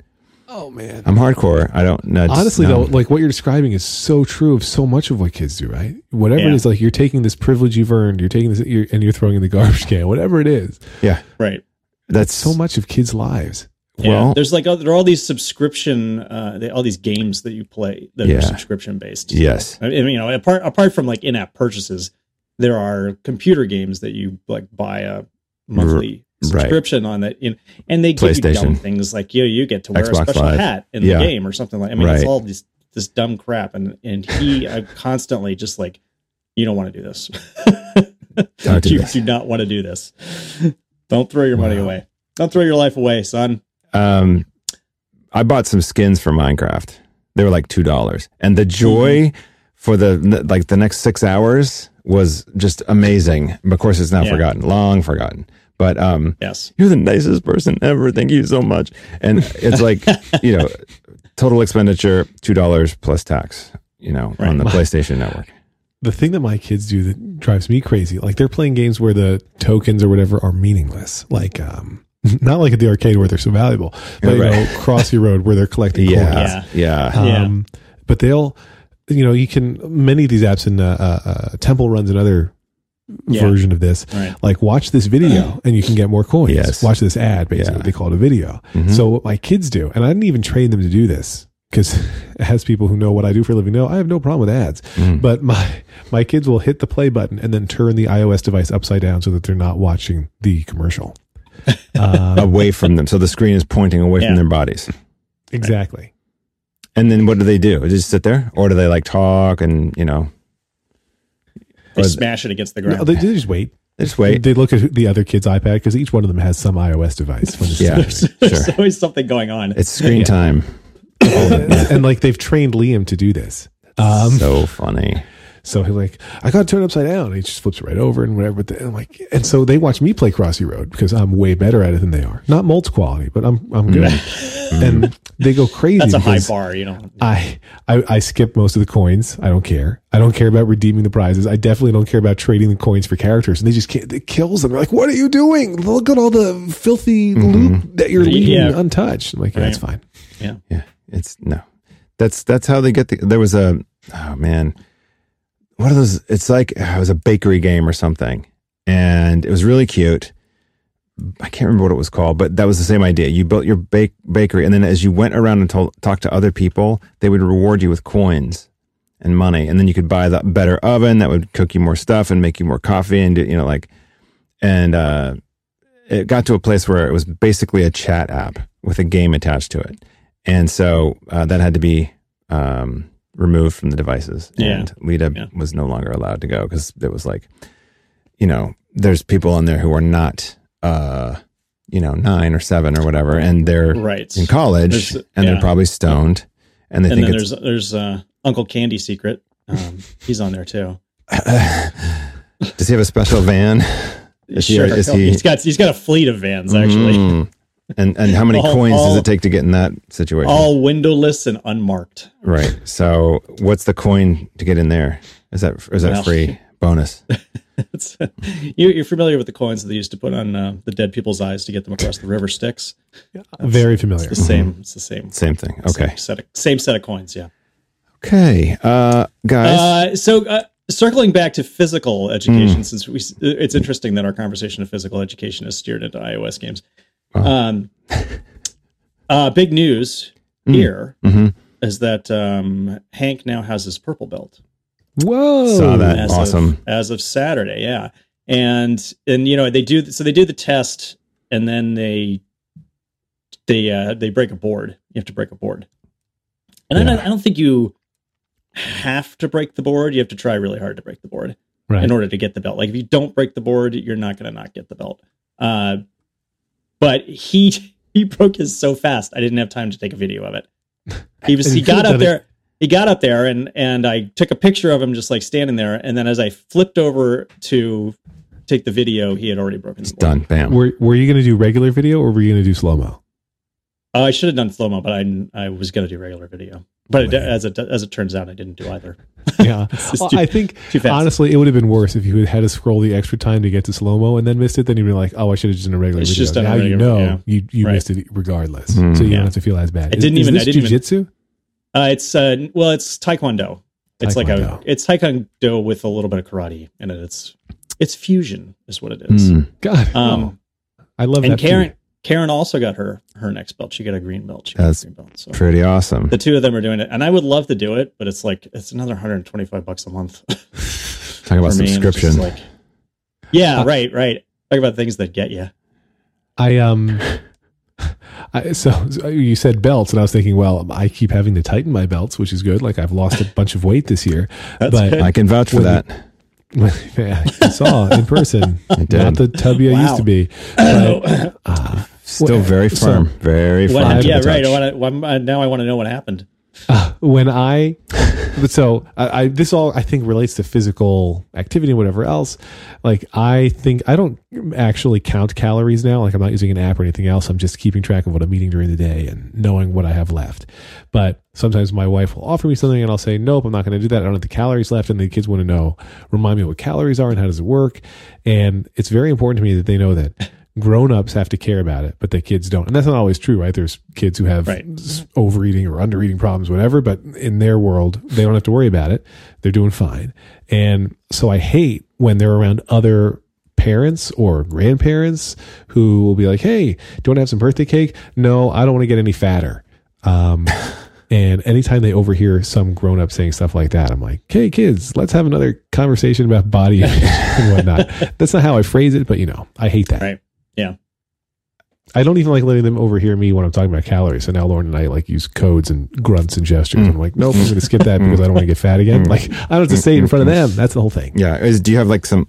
C: Oh man.
A: I'm hardcore. I don't. No,
C: Honestly,
A: no.
C: though, like what you're describing is so true of so much of what kids do, right? Whatever it
B: Yeah.
C: is, like you're taking this privilege you've earned, you're taking this, you're, and you're throwing in the garbage can. Whatever it is,
A: yeah,
B: right.
A: that's
C: so much of kids' lives.
B: Yeah.
A: Well,
B: there's like there are all these subscription, uh, they, all these games that you play that
A: Yeah.
B: are subscription based.
A: yes,
B: I mean, you know, apart apart from like in-app purchases, there are computer games that you like buy a monthly
A: right.
B: subscription on that, in, and they give you dumb things like you know, you get to wear
A: Xbox
B: a special
A: Live.
B: hat in
A: Yeah.
B: the game or something like. I mean,
A: Right.
B: it's all this this dumb crap, and and he I constantly just like, you don't want to do this.
A: Don't do
B: you
A: this.
B: do not want to do this. Don't throw your money
C: Wow.
B: away. Don't throw your life away, son.
A: um, I bought some skins for Minecraft. They were like two dollars, and the joy
B: Mm-hmm.
A: for the like the next six hours was just amazing. Of course, it's now
B: Yeah.
A: forgotten, long forgotten. But um,
B: Yes.
A: you're the nicest person ever. Thank you so much. And it's like you know, total expenditure two dollars plus tax. You know, on the PlayStation Network.
C: The thing that my kids do that drives me crazy, like they're playing games where the tokens or whatever are meaningless. Like, um, not like at the arcade where they're so valuable, but you
A: Right.
C: know, Crossy Road where they're collecting coins.
A: Yeah, yeah,
B: Yeah.
C: Um, but they'll, you know, you can many of these apps in uh, uh, uh, Temple runs another
B: Yeah.
C: version of this.
B: Right.
C: Like watch this video and you can get more coins.
A: Yes.
C: Watch this ad. Basically,
A: Yeah.
C: they call it a video.
A: Mhm.
C: So what my kids do, and I didn't even train them to do this because as people who know what I do for a living know, I have no problem with ads.
A: Mm.
C: But my my kids will hit the play button and then turn the iOS device upside down so that they're not watching the commercial. Um,
A: away from them, so the screen is pointing away
B: Yeah.
A: from their bodies.
C: exactly.
A: And then what do they do? They just sit there, or do they like talk and you know?
B: They
A: Or-
B: smash it against the
C: No,
B: ground.
C: they, they just wait.
A: They just wait.
C: They look at the other kid's iPad because each one of them has some iOS device. When it's
A: Yeah,
B: there's, there's
A: sure.
B: always something going on.
A: It's screen
C: Yeah.
A: time.
C: and like they've trained Liam to do this. Um,
A: so funny.
C: So he's like, I got to turn it upside down. And he just flips it right over and whatever. But I'm like, and so they watch me play Crossy Road because I'm way better at it than they are. Not multi quality, but I'm I'm good. Mm. and they go crazy.
B: That's a high bar, you know.
C: I, I I skip most of the coins. I don't care. I don't care about redeeming the prizes. I definitely don't care about trading the coins for characters. And they just can't. It kills them. They're like, "What are you doing? Look at all the filthy mm-hmm. loot that you're leaving
B: Yeah.
C: untouched." I'm like, yeah, "That's fine."
B: Yeah.
A: Yeah, it's no. That's that's how they get the. There was a oh man, what are those? It's like it was a bakery game or something, and it was really cute. I can't remember what it was called, but that was the same idea. You built your bake bakery, and then as you went around and told, talked to other people, they would reward you with coins and money, and then you could buy the better oven that would cook you more stuff and make you more coffee, and do, you know like, and uh, it got to a place where it was basically a chat app with a game attached to it, and so uh, that had to be um, removed from the devices.
B: Yeah.
A: And Lita
B: Yeah.
A: was no longer allowed to go because it was like, you know, there's people on there who are not, uh, you know, nine or seven or whatever, and they're
B: Right.
A: in college
B: There's-
A: and
B: yeah.
A: they're probably stoned, and they
B: and
A: think
B: there's there's uh, Uncle Candy Secret. Um, he's on there too.
A: Does he have a special van? Is he-
B: sure.
A: is he-
B: has got he's got a fleet of vans actually,
A: Mm. And and how many
B: All-
A: coins does it take to get in that situation?
B: all windowless and unmarked.
A: right. So what's the coin to get in there? Is that is that
B: Well-
A: free bonus?
B: You, you're familiar with the coins that they used to put on uh, the dead people's eyes to get them across the river Styx.
C: Very familiar.
B: The same. It's the same.
A: Same thing. Okay.
B: Same set of, same set of coins. Yeah.
A: Okay. Uh, guys.
B: Uh, so uh, circling back to physical education, since we, it's interesting that our conversation of physical education is steered into iOS games.
A: Oh.
B: Um, uh, big news
A: Hmm.
B: here
A: Mhm.
B: is that um, Hank now has his purple belt
C: Whoa.
A: Saw that.
B: as
A: awesome.
B: of as of Saturday. Yeah, and and you know they do so they do the test and then they they uh, they break a board. You have to break a board, and I, don't, I don't think you have to break the board. You have to try really hard to break the board
C: Right.
B: in order to get the belt. Like if you don't break the board, you're not going to not get the belt. Uh, but he he broke his so fast, I didn't have time to take a video of it. He was he got up there. He got up there and and I took a picture of him just like standing there. And then as I flipped over to take the video, he had already broken
A: It's
B: the board.
A: done. Bam.
C: Were, were you going to do regular video or were you going to do slow mo?
B: Uh, I should have done slow mo, but I I was going to do regular video. But it, as it as it turns out, I didn't do either.
C: Yeah. Well,
B: too-
C: I think honestly, it would have been worse if you had had to scroll the extra time to get to slow mo and then missed it. Then you'd be like, "Oh, I should have just done a regular
B: It's
C: video."
B: just done a
C: now you know
B: yeah.
C: you you
B: Right.
C: missed it regardless,
A: Mm.
C: so you
B: Yeah.
C: don't have to feel as bad.
B: I didn't
C: is,
B: even-
C: Is
B: I
C: this
B: didn't
C: jujitsu?
B: Uh, it's uh, well, it's taekwondo. It's like a it's taekwondo with a little bit of karate in it. It's it's fusion is what it is.
A: Mm.
C: God,
B: Um,
C: I love
B: and
C: that.
B: Karen
C: too.
B: Karen also got her her next belt. She got a green belt. She got
A: That's
B: a green belt. So
A: Pretty awesome.
B: the two of them are doing it, and I would love to do it, but it's like it's another 125 bucks a month.
A: Talk about
B: for me, and it's
A: subscription.
B: Like, yeah, right, right. Talk about things that get you.
C: I um. I, so, so you said belts, and I was thinking, well, I keep having to tighten my belts, which is good. Like I've lost a bunch of weight this year,
B: That's
C: but
B: good.
A: I can vouch for that.
C: yeah, I saw in person,
A: did.
C: not the tubby I used to be. But, uh,
A: Still
C: Well,
A: very
C: so-
A: firm. very
B: What-
A: firm. to
B: yeah,
A: the
B: right.
A: touch.
B: I wanna, well, now I want to know what happened.
C: uh, when I, but so I, I, this all I think relates to physical activity and whatever else. Like I think I don't actually count calories now. Like I'm not using an app or anything else. I'm just keeping track of what I'm eating during the day and knowing what I have left. But sometimes my wife will offer me something and I'll say, nope, I'm not going to do that. I don't have the calories left. And the kids want to know, remind me what calories are and how does it work. And it's very important to me that they know that grown-ups have to care about it but the kids don't and that's not always true right there's kids who have
B: Right.
C: overeating or undereating problems whatever but in their world they don't have to worry about it they're doing fine and so i hate when they're around other parents or grandparents who will be like hey do you want to have some birthday cake no i don't want to get any fatter um And anytime they overhear some grown up saying stuff like that, I'm like, hey, kids, let's have another conversation about body image and whatnot. That's not how I phrase it, but you know, I hate that.
B: Right. Yeah.
C: I don't even like letting them overhear me when I'm talking about calories. So now Lauren and I like use codes and grunts and gestures. I'm like, nope, I'm going to skip that because I don't want to get fat again. Like, I don't have to say it in front of them. That's the whole thing.
A: Yeah. Is, do you have like some,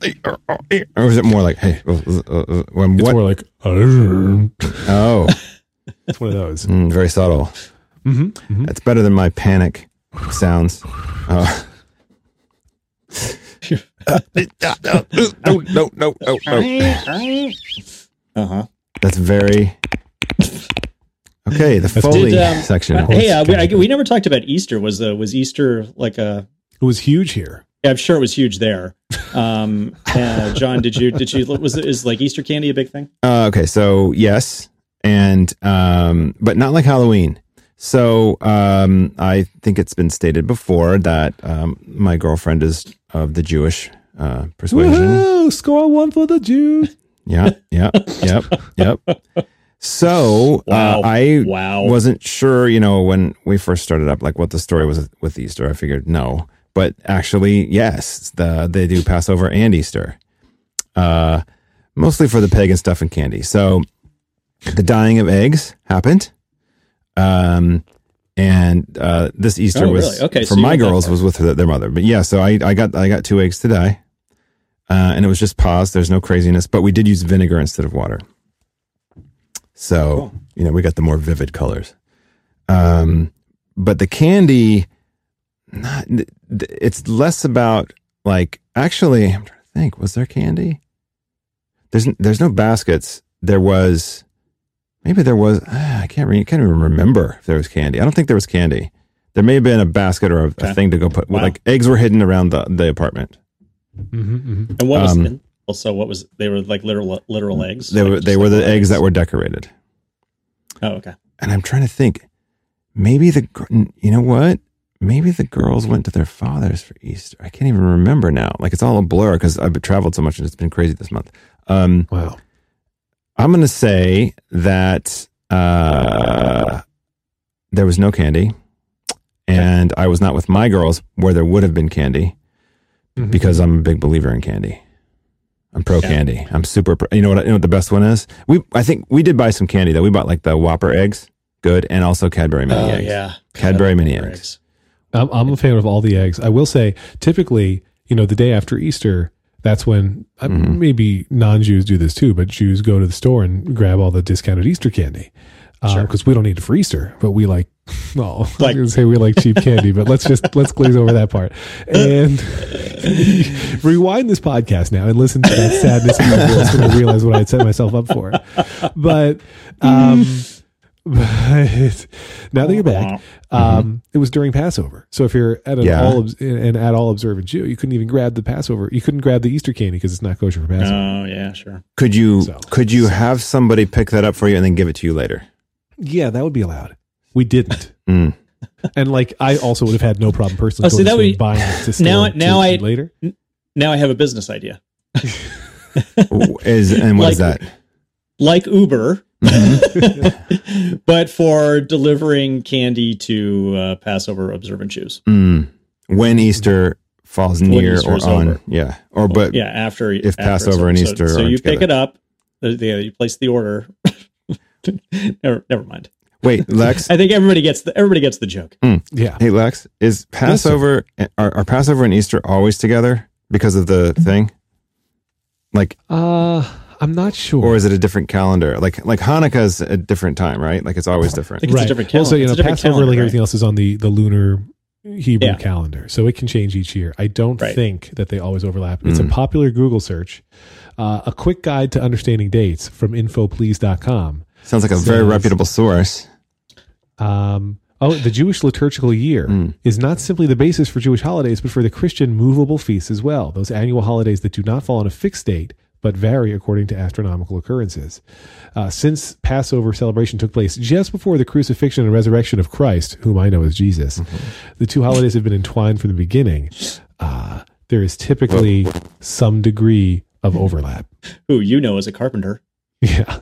A: or is it more like, hey, uh, uh, uh, when
C: It's
A: what?
C: more like,
A: oh, it's
C: one of those.
A: mm, very subtle.
C: hmm hmm
A: That's better than my panic sounds. Uh, no, no, no, no, no, no.
B: Uh huh.
A: That's very okay. The Foley
B: Did, um,
A: section.
C: uh,
B: Hey, uh, we, I, we never talked about Easter. Was uh, was Easter like a?
C: It was huge here.
B: Yeah, I'm sure it was huge there. Um, uh, John, did you did you was is like Easter candy a big thing?
A: Uh, okay, so yes, and um, but not like Halloween. So um, I think it's been stated before that um, my girlfriend is of the Jewish uh, persuasion.
C: Woohoo! Score one for the Jews.
A: Yeah, yep, yep, yep. So
B: Wow.
A: uh, I
B: Wow.
A: wasn't sure, you know, when we first started up, like what the story was with Easter. I figured no, but actually, yes, the they do Passover and Easter. Uh, mostly for the pagan stuff and candy. So the dying of eggs happened. Um, and uh, this Easter
B: Oh,
A: was
B: really? Okay,
A: for
B: so
A: my girls was with their, their mother. But yeah, so I, I got I got two eggs to die, uh, and it was just paused. There's no craziness, but we did use vinegar instead of water. So
B: Cool.
A: you know we got the more vivid colors. Um, but the candy, not it's less about like actually. I'm trying to think. Was there candy? There's there's no baskets. There was maybe there was. ah, I can't re, can't even remember if there was candy. I don't think there was candy. There may have been a basket or a, a thing to go put.
B: Wow.
A: Like eggs were hidden around the the apartment.
C: Hmm hmm
B: And what was
A: Um,
B: in, also what was they were like literal literal eggs.
A: They
B: Like,
A: were
B: just
A: they were the
B: little
A: eggs that were decorated.
B: Oh, okay.
A: And I'm trying to think. Maybe the you know what? Maybe the girls went to their fathers for Easter. I can't even remember now. Like it's all a blur because I've traveled so much and it's been crazy this month. Um,
C: Wow.
A: I'm going to say that uh, there was no candy, and I was not with my girls where there would have been candy
C: Mhm.
A: because I'm a big believer in candy. I'm pro
B: Yeah.
A: candy. I'm super. Pro, you know what? You know what the best one is? We I think we did buy some candy though. We bought like the Whopper eggs, good, and also Cadbury mini
B: Oh
A: eggs.
B: yeah.
A: Cadbury mini
B: Cadbury
A: eggs.
C: I'm, I'm a fan of all the eggs. I will say, typically, you know, the day after Easter, that's when uh,
A: Mhm.
C: maybe non-Jews do this too, but Jews go to the store and grab all the discounted Easter candy
B: Sure.
C: because we don't need it for Easter, but we like. Well, I was
B: Like-
C: going to say we like cheap candy, but let's just let's glaze over that part and rewind this podcast now and listen to that sadness in my voice when I realize what I had set myself up for. But um, but now that you're back, um, it was during Passover. So if you're at an
A: Yeah.
C: all obs- an at all observant Jew, you couldn't even grab the Passover. You couldn't grab the Easter candy because it's not kosher for Passover.
B: Oh yeah, sure.
A: Could you
C: So-
A: could you have somebody pick that up for you and then give it to you later?
C: yeah, that would be allowed. We didn't.
A: Mm.
C: And like, I also would have had no problem personally
B: Oh, see,
C: going
B: that
C: to
B: would
C: buying it to store
B: now-
C: to
B: now I-
C: later.
B: Now I have a business idea.
A: Is and what is
B: Like-
A: that?
B: Like Uber, but for delivering candy to uh, Passover observant Jews.
A: Mm. When Easter falls near
B: Easter
A: or on,
B: over.
A: yeah, or but
B: Yeah, after
A: if
B: after
A: Passover and
B: over. So-
A: Easter
B: So,
A: are
B: you pick it up. the- the- You place the order. never, never mind.
A: Wait, Lex.
B: I think everybody gets the everybody gets the joke.
C: Yeah.
A: hey, Lex, is Passover are, are Passover and Easter always together because of the thing? Like,
C: Uh, I'm not sure.
A: or is it a different calendar? Like, like Hanukkah is a different time, right? Like, it's always different.
B: It's a different
C: Also,
B: calendar.
C: you know,
B: It's a different
C: Passover,
B: calendar,
C: like
B: right?
C: everything else, is on the the lunar Hebrew
B: Yeah.
C: calendar, so it can change each year. I don't
B: Right.
C: think that they always overlap. It's a
A: Mm.
C: popular Google search. Uh, a quick guide to understanding dates from infoplease.com.
A: Sounds like a very reputable source.
C: Um, oh, the Jewish liturgical year
A: Mm.
C: is not simply the basis for Jewish holidays, but for the Christian movable feasts as well. Those annual holidays that do not fall on a fixed date, but vary according to astronomical occurrences. Uh, since Passover celebration took place just before the crucifixion and resurrection of Christ, whom I know as Jesus, the two holidays have been entwined from the beginning. Uh, there is typically some degree of overlap.
B: Who you know as a carpenter.
C: Yeah.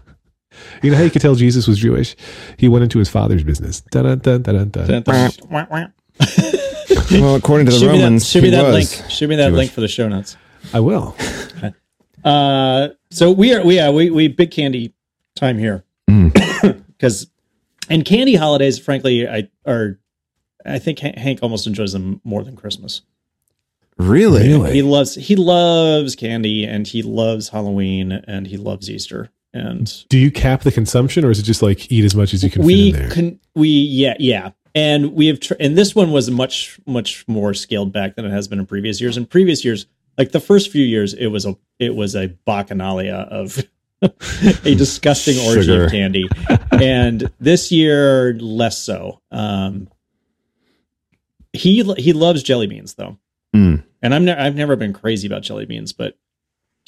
C: You know how you could tell Jesus was Jewish? He went into his father's business. Dun, dun, dun.
A: Well, according to the
B: shoot me that,
A: Romans,
B: shoot me that
A: was.
B: link. Shoot me that
A: Jewish.
B: link for the show notes.
C: I will.
B: Uh, so we are we yeah we we big candy time here
A: Mm.
B: because and candy holidays frankly I are I think Hank almost enjoys them more than Christmas.
A: Really?
C: Really?
B: He loves he loves candy and he loves Halloween and he loves Easter and
C: Do you cap the consumption, or is it just like eat as much as you can
B: we
C: fit in there?
B: can we yeah yeah and we have tr- and this one was much much more scaled back than it has been in previous years in previous years like the first few years it was a it was a bacchanalia of a disgusting orgy
A: Sugar.
B: of candy and this year less so um he he loves jelly beans though
A: Mm.
B: and i'm ne- i've never been crazy about jelly beans but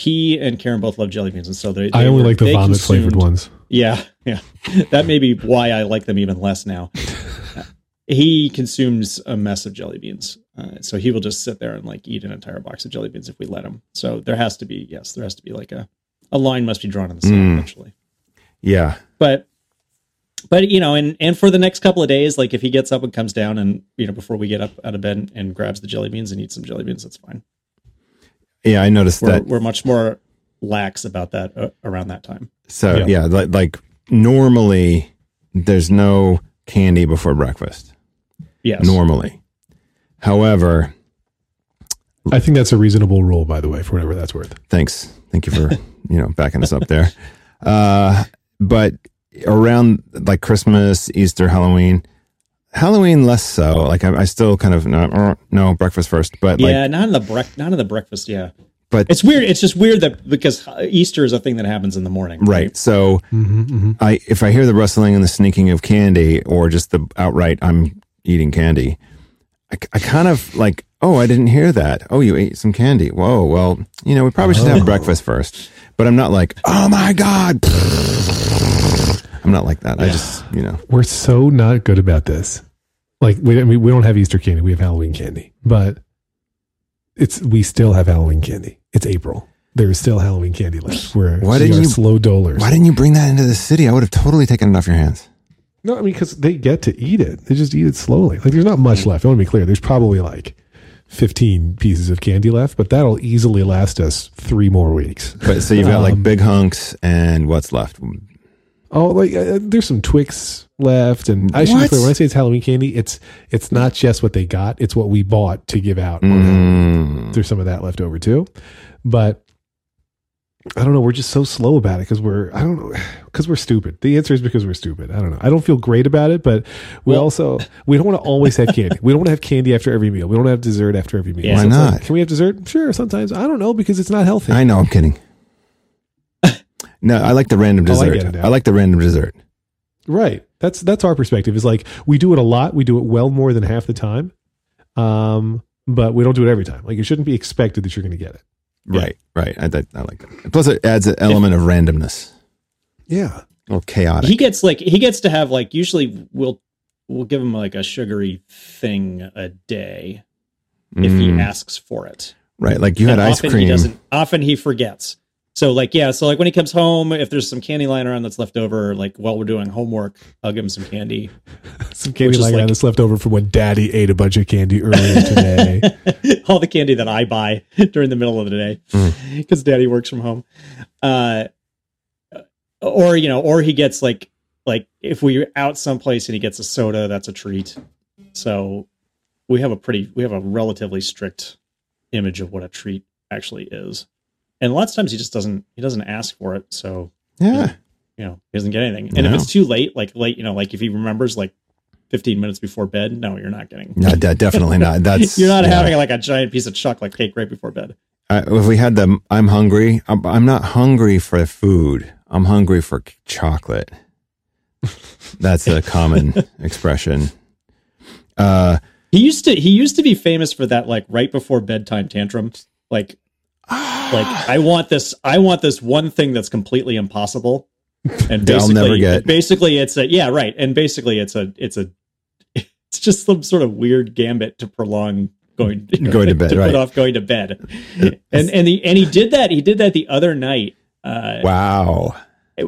B: he and Karen both love jelly beans, and so they.
C: I only
B: were-
C: like the
B: they
C: vomit flavored ones.
B: yeah, yeah. That may be why I like them even less now. he consumes a mess of jelly beans, uh, so he will just sit there and like eat an entire box of jelly beans if we let him. So there has to be yes, there has to be like a a line must be drawn in the sand
A: Mm.
B: eventually.
A: Yeah.
B: But but you know, and and for the next couple of days, like if he gets up and comes down and you know before we get up out of bed and, grabs the jelly beans and eats some jelly beans, that's fine.
A: Yeah. I noticed
B: We're
A: that.
B: we're much more lax about that uh, around that time.
A: So
C: Yeah.
A: yeah, like, like normally there's no candy before breakfast.
B: Yes.
A: Normally, however,
C: I think that's a reasonable rule, by the way, for whatever that's worth.
A: thanks, thank you for you know backing us up there. Uh, but around like Christmas, Easter, Halloween, Halloween less so. Like I, I still kind of no, uh, no breakfast first, but
B: yeah,
A: like
B: not in the brec- not in the breakfast. Yeah,
A: but
B: it's weird. It's just weird that because Easter is a thing that happens in the morning.
A: right. So
C: Mm-hmm,
A: I if I hear the rustling and the sneaking of candy, or just the outright I'm eating candy, I, I kind of like, oh, I didn't hear that. Oh, you ate some candy. Whoa, well, you know, we probably should have breakfast first. But I'm not like, oh my god. I'm not like that. I just, you know,
C: We're so not good about this. Like we, I mean, we don't have Easter candy. We have Halloween candy, but it's we still have Halloween candy. It's April. There is still Halloween candy left. We're
A: Why didn't you-
C: slow dolers.
A: why didn't you bring that into the city? I would have totally taken it off your hands.
C: No, I mean because they get to eat it. They just eat it slowly. Like there's not much left. I want to be clear. There's probably like 15 pieces of candy left, but that'll easily last us three more weeks.
A: But so you've got like
C: Um,
A: big hunks and what's left?
C: Oh, like uh, there's some Twix left, and I should be
A: What?
C: clear. When I say it's Halloween candy, it's it's not just what they got; it's what we bought to give out.
A: Mm.
C: There's some of that left over too, but I don't know. We're just so slow about it because we're I don't know because we're stupid. The answer is because we're stupid. I don't know. I don't feel great about it, but we also we don't want to always have candy. we don't want to have candy after every meal. We don't want to have dessert after every meal.
B: Yeah.
A: Why
C: it's like,
A: not?
C: can we have dessert? Sure, sometimes. I don't know because it's not healthy.
A: I know, I'm kidding. No, I like the random
C: Oh, I
A: dessert.
C: get it now.
A: I like the random dessert.
C: Right. That's that's our perspective. Is like we do it a lot. We do it well more than half the time. Um, but we don't do it every time. Like it shouldn't be expected that you're going to get it.
A: Right, right. I, that, I like that. Plus, it adds an element of randomness,
C: Yeah.
A: a little chaotic.
B: he gets like he gets to have like usually we'll we'll give him like a sugary thing a day if he
A: Mm,
B: asks for it.
A: right, like you had
B: And
A: ice
B: often
A: cream.
B: He doesn't. Often he forgets. So like yeah, so like when he comes home, if there's some candy lying around that's left over, like while we're doing homework, I'll give him some candy.
C: Some candy lying around
B: like-
C: that's left over from when Daddy ate a bunch of candy earlier today.
B: All the candy that I buy during the middle of the day
A: Mm.
B: because Daddy works from home. Uh, or you know, or he gets like like if we're out someplace and he gets a soda, that's a treat. So we have a pretty we have a relatively strict image of what a treat actually is. And lots of times he just doesn't he doesn't ask for it, so
A: yeah,
B: you know, he doesn't get anything. And if it's too late, like late, you know, like if he remembers like 15 minutes before bed, no, you're not getting.
A: no, de- definitely not. That's
B: you're not
A: yeah.
B: having like a giant piece of chocolate cake right before bed.
A: I, if we had the, I'm hungry. I'm, I'm not hungry for food. I'm hungry for chocolate. That's a common expression. Uh,
B: He used to he used to be famous for that like right before bedtime tantrum. Like like I want this I want this one thing that's completely impossible. And basically
A: never get.
B: basically it's a yeah, right. And basically it's a it's a it's just some sort of weird gambit to prolong going
A: Going to bed,
B: to
A: right.
B: put off going to bed. and and he and he did that he did that the other night. Uh
A: wow.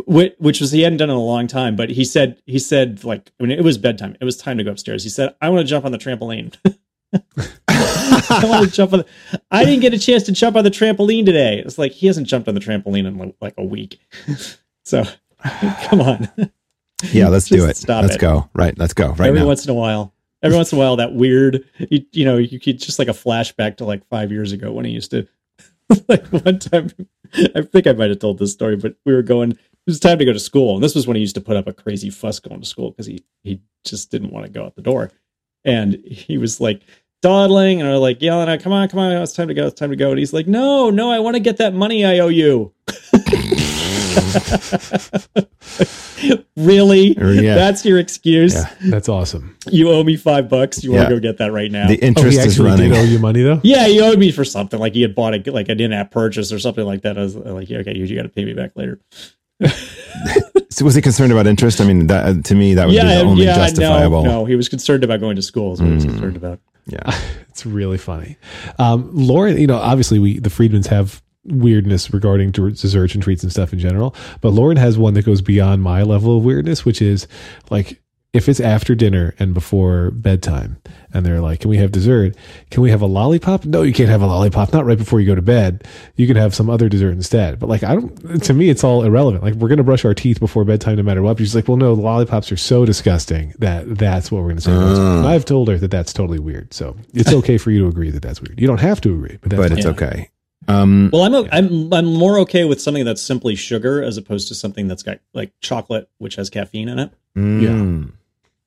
B: which, which was he hadn't done in a long time, but he said he said like I mean it was bedtime. It was time to go upstairs. He said, "I want to jump on the trampoline." I want to jump on. The, I didn't get a chance to jump on the trampoline today. It's like he hasn't jumped on the trampoline in like, a week. so come on.
A: Yeah, let's do it.
B: stop
A: let's
B: it.
A: go. Right, let's go. Right
B: every
A: now.
B: once in a while, every once in a while, that weird, you, you know, you could just like a flashback to like five years ago when he used to, like one time, I think I might have told this story, but we were going, it was time to go to school. And this was when he used to put up a crazy fuss going to school because he, he just didn't want to go out the door. And he was like, dawdling and are like yelling out, come on, come on, it's time to go, it's time to go. And he's like, no, no, I want to get that money I owe you. really?
A: Yeah.
B: That's your excuse?
A: Yeah.
C: That's awesome.
B: You owe me five bucks. You want to go get that right now?
A: The
C: Oh,
A: interest
C: he
A: is running.
C: did owe you money though.
B: yeah, he owed me for something. Like he had bought a like an in-app purchase or something like that. I was like, yeah, okay, you, you got to pay me back later.
A: So was he concerned about interest? I mean, that to me that would be the only
B: yeah,
A: justifiable.
B: no, no. He was concerned about going to school. Is what he was
A: Mm.
B: concerned about.
A: Yeah.
C: It's really funny. Um, Lauren, you know, obviously we the Friedmans have weirdness regarding desserts and treats and stuff in general, but Lauren has one that goes beyond my level of weirdness, which is like if it's after dinner and before bedtime, and they're like, "Can we have dessert? Can we have a lollipop?" No, you can't have a lollipop. Not right before you go to bed. You can have some other dessert instead. But like, I don't. To me, it's all irrelevant. Like, we're gonna brush our teeth before bedtime, no matter what. But she's like, "Well, no, the lollipops are so disgusting that that's what we're gonna say." And I've told her that that's totally weird. So it's okay for you to agree that that's weird. You don't have to agree, but that's
A: but it's
B: Yeah.
A: okay. Um,
B: Well, I'm, o- I'm I'm more okay with something that's simply sugar as opposed to something that's got like chocolate, which has caffeine in it,
A: mm,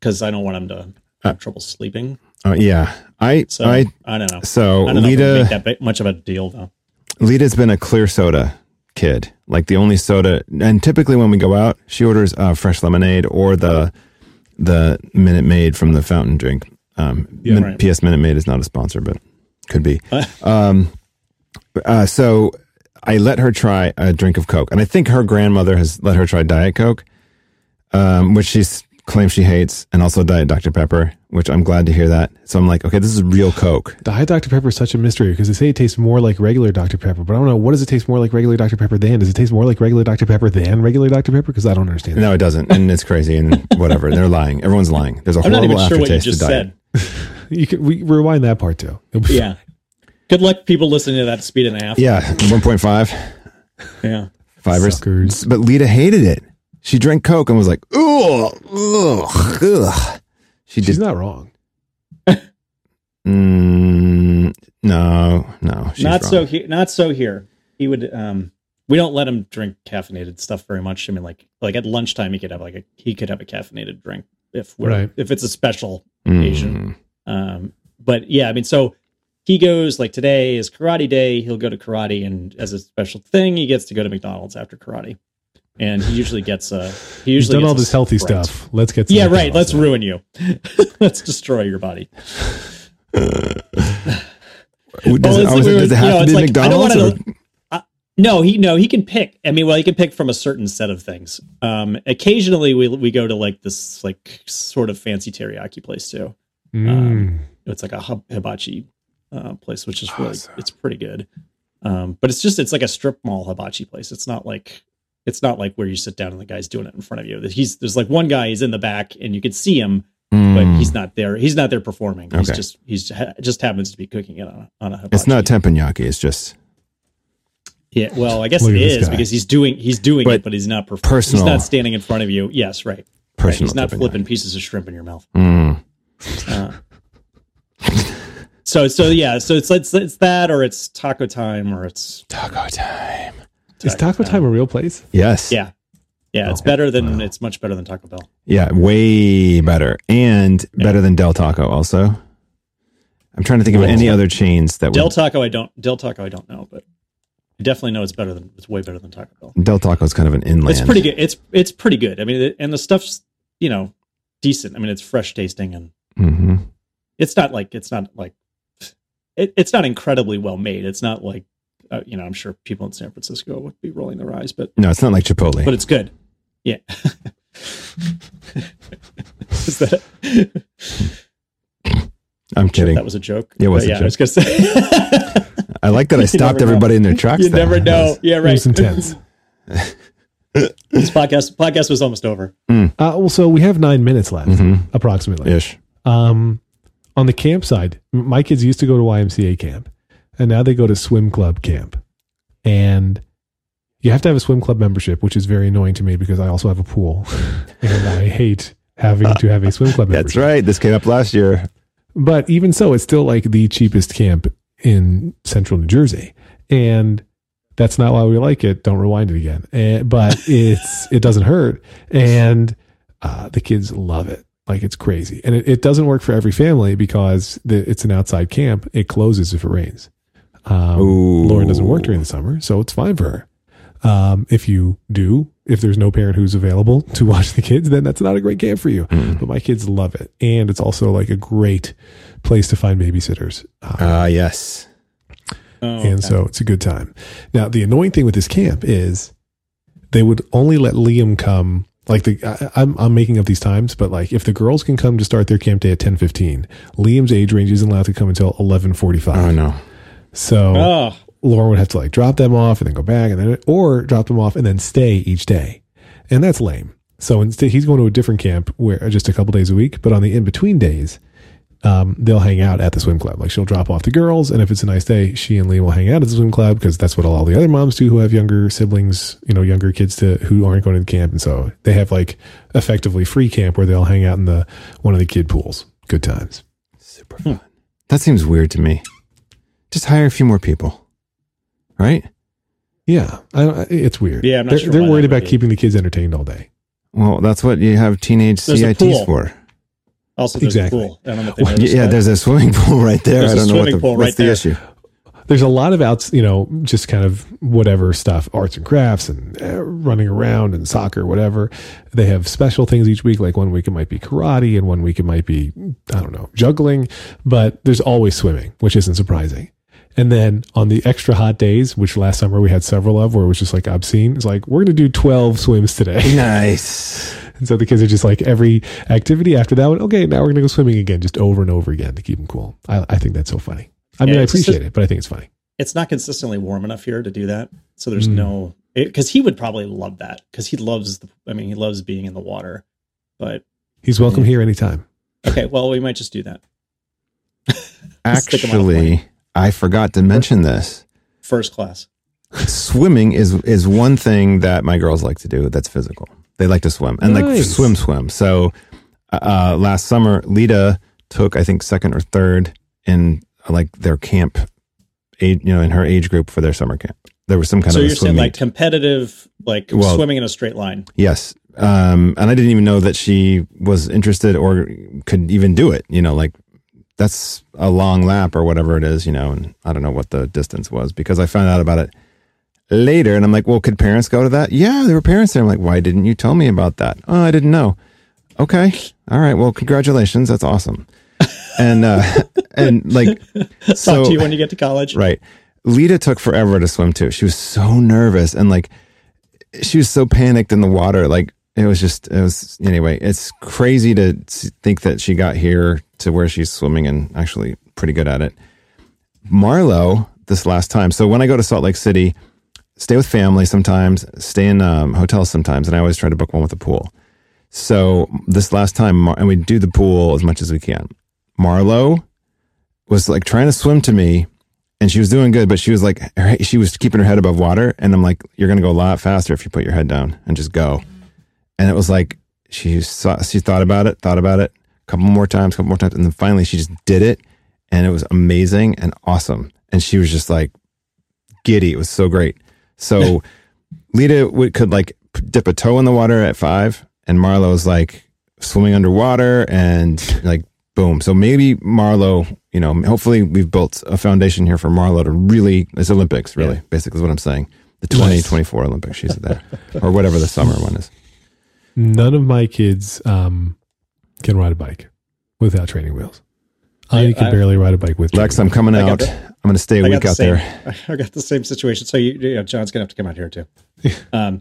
B: because I don't want him to have trouble sleeping.
A: uh, yeah, I,
B: So
A: I,
B: I, don't know.
A: so
B: I don't know if it would
A: Lita,
B: make that much of a deal though.
A: Lita's been a clear soda kid. Like the only soda, and typically when we go out, she orders uh, fresh lemonade or the the Minute Maid from the fountain drink. Um,
C: Yeah,
A: Min-
B: right.
A: P.S. Minute Maid is not a sponsor, but could be. um, uh, so I let her try a drink of Coke, and I think her grandmother has let her try Diet Coke, um, which she s- claims she hates, and also Diet Dr Pepper, which I'm glad to hear that. So I'm like, okay, this is real Coke.
C: Diet Dr. Pepper is such a mystery because they say it tastes more like regular Dr. Pepper, but I don't know. What does it taste more like regular Dr. Pepper than? Does it taste more like regular Dr. Pepper than regular Dr. Pepper? Because I don't understand.
A: No, it doesn't, and it's crazy and whatever. They're lying. Everyone's lying. There's a
B: I'm not
A: horrible
B: even sure what you
A: aftertaste
B: just
A: to diet.
B: said.
C: You can we rewind that part too.
B: Yeah. Good luck, people listening to that speed and a half.
A: Yeah, 1.5
B: Yeah.
A: fibers.
C: Suckers.
A: But Lita hated it. She drank Coke and was like, ugh, ugh, ugh. She
C: She's
A: did.
C: not wrong.
A: Mm, no, no. She's
B: not
A: wrong.
B: so here. Not so here. He would. Um. We don't let him drink caffeinated stuff very much. I mean, like like at lunchtime, he could have like a he could have a caffeinated drink if we're,
C: Right.
B: if it's a special
A: Mm.
B: Um, but yeah, I mean, so he goes like today is karate day. He'll go to karate, and as a special thing, he gets to go to McDonald's after karate. And he usually gets a. He
C: He's
B: usually
C: done all this healthy
B: Sprite.
C: stuff. Let's get. some
B: Yeah, right. Let's
C: now.
B: ruin you. let's destroy your body.
A: Does,
B: Well,
A: it,
B: it's
A: oh,
B: like we
A: it-
B: were-
A: does it
B: you
A: have
B: know,
A: to be
B: like, I don't
A: McDonald's?
B: wanna-
A: or-
B: No, he no, he can pick. I mean, well, he can pick from a certain set of things. Um, occasionally, we we go to like this like sort of fancy teriyaki place too.
C: Mm.
B: It's like a hibachi uh, place, which is really it's pretty good. Um, but it's just it's like a strip mall hibachi place. It's not like it's not like where you sit down and the guy's doing it in front of you. He's there's like one guy. He's in the back and you can see him, but
A: Mm.
B: he's not there. He's not there performing. He's just he's ha- just happens to be cooking it on a, on a hibachi.
A: It's not teppanyaki. It's just
B: Yeah, well, I guess
C: Look
B: it is because he's doing he's doing
A: But
B: it, but he's not perf-
A: personal-
B: He's not standing in front of you. Yes, right. right. He's not flipping pieces of shrimp in your mouth.
A: Mm.
B: Uh, so so yeah, so it's it's it's that or it's taco time or it's
A: Taco time.
C: Is Taco Time a real place?
A: Yes.
B: yeah. Yeah, it's
C: Oh,
B: better than it's much better than Taco Bell.
A: Yeah, way better and better than Del Taco. Also, I'm trying to think of
B: Well,
A: any other chains that
B: Del
A: would.
B: Taco I don't Del Taco I don't know, but I definitely know it's better than it's way better than Taco Bell.
A: Del Taco is kind of an inland.
B: It's pretty good. It's it's pretty good. I mean, it, and the stuff's you know decent. I mean, it's fresh tasting and
A: hmm
B: it's not like it's not like it, it's not incredibly well made. It's not like uh, you know I'm sure people in San Francisco would be rolling their eyes, but
A: No, it's not like Chipotle.
B: but it's good. Yeah. Is that
A: I'm kidding.
B: that was a joke?
A: Yeah, it was
B: But
A: a
B: yeah, I
A: joke.
B: was gonna say.
A: I like that I stopped
B: never know.
A: everybody in their tracks.
B: you
A: there.
B: never know. Yeah,
C: It
B: right.
C: was intense.
B: this podcast podcast was almost over.
C: Uh, well, so we have nine minutes left,
A: Mhm.
C: approximately.
A: Ish.
C: Um, on the camp side, my kids used to go to YMCA camp, and now they go to swim club camp. And you have to have a swim club membership, which is very annoying to me because I also have a pool, and I hate having to have a swim club membership.
A: That's right. This came up last year.
C: But even so, it's still like the cheapest camp in central New Jersey. And that's not why we like it. Don't rewind it again. And, but it's, it doesn't hurt. And uh, the kids love it. Like it's crazy. And it, it doesn't work for every family because the, it's an outside camp. It closes if it rains. Um, Lauren doesn't work during the summer, so it's fine for her. Um, if you do, if there's no parent who's available to watch the kids, then that's not a great camp for you.
A: Mm.
C: But my kids love it, and it's also like a great place to find babysitters. Um,
A: Ah, yes.
B: Oh,
C: and
B: okay.
C: so it's a good time. Now, the annoying thing with this camp is they would only let Liam come. Like the, I, I'm, I'm making up these times, but like if the girls can come to start their camp day at ten fifteen, Liam's age range isn't allowed to come until 11, 45.
A: Oh no.
C: So
B: oh,
C: Lauren would have to like drop them off and then go back and then, or drop them off and then stay each day. And that's lame. So instead, he's going to a different camp where just a couple days a week. But on the in between days, um, they'll hang out at the swim club. Like she'll drop off the girls, and if it's a nice day, she and Lee will hang out at the swim club because that's what all the other moms do who have younger siblings, you know, younger kids to who aren't going to the camp, and so they have like effectively free camp where they'll hang out in the one of the kid pools. Good times.
A: Super fun. That seems weird to me. Just hire a few more people, right?
C: Yeah, I, it's weird.
B: Yeah, I'm not
C: they're,
B: sure
C: they're worried about
B: be.
C: keeping the kids entertained all day.
A: Well, that's what you have teenage
B: There's a
A: CITs
B: pool.
A: for.
B: Also, there's
C: Exactly.
B: a pool. I don't know if they
A: Well, yeah,
B: that.
A: there's a swimming pool right there.
B: There's
A: I
B: a
A: don't know what the,
B: pool
A: what's
B: right
A: the
B: there.
A: issue.
C: there's a lot of outs, you know, just kind of whatever stuff, arts and crafts and uh, running around and soccer, whatever. They have special things each week. Like one week it might be karate and one week it might be, I don't know, juggling, but there's always swimming, which isn't surprising. And then on the extra hot days, which last summer we had several of where it was just like obscene, it's like, we're going to do 12 swims today.
A: Nice.
C: And so the kids are just like every activity after that one, okay, now we're going to go swimming again, just over and over again to keep them cool. I, I think that's so funny. I mean,
B: Yeah,
C: I
B: it's just-
C: appreciate it, but I think it's funny.
B: it's not consistently warm enough here to do that. So there's
C: Mm.
B: no because he would probably love that because he loves the. I mean, he loves being in the water. But
C: He's welcome here anytime.
B: okay, well, we might just do that Stick 'em on
A: Actually, I forgot to mention this.
B: first class.
A: Swimming is is one thing that my girls like to do. That's physical. They like to swim and like swim, swim. So uh, last summer, Lita took I think second or third in uh, like their camp, age, you know, in her age group for their summer camp. There was some kind
B: so
A: of a
B: you're
A: swim
B: saying like competitive, like
A: Well-
B: swimming in a straight line.
A: Yes. Um, and I didn't even know that she was interested or could even do it. You know, like that's a long lap or whatever it is, you know, and I don't know what the distance was because I found out about it later and I'm like, well, could parents go to that? Yeah, there were parents there. I'm like, why didn't you tell me about that? Oh, I didn't know. Okay. All right. Well, congratulations. That's awesome. And, uh, and like, so,
B: Talk to you when you get to college.
A: Right. Lita took forever to swim too. She was so nervous and like she was so panicked in the water. Like it was just, it was, anyway, it's crazy to think that she got here to where she's swimming and actually pretty good at it. Marlo, this last time. So when I go to Salt Lake City, stay with family sometimes, stay in um, hotels sometimes, and I always try to book one with a pool. So this last time, Mar- and we do the pool as much as we can. Marlo was like trying to swim to me and she was doing good, but she was like, she was keeping her head above water. And I'm like, you're to go a lot faster if you put your head down and just go. And it was like, she saw, she thought about it, thought about it couple more times, couple more times. And then finally she just did it. And it was amazing and awesome. And she was just like giddy. It was so great. So Lita would, could like dip a toe in the water at five and Marlo was like swimming underwater and like boom. So maybe Marlo, you know, hopefully we've built a foundation here for Marlo to really, it's Olympics, really, basically is what I'm saying. The 2024 Olympics, she's there, or whatever the summer one is.
C: None of my kids um, can ride a bike without training wheels. I
B: Yeah,
C: can
B: I-
C: barely ride a bike with.
A: Lex, I'm coming out.
B: the-
A: I'm going to stay a week
B: the
A: out
B: same,
A: there.
B: I got the same situation. So you, yeah, John's gonna have to come out here too. Um,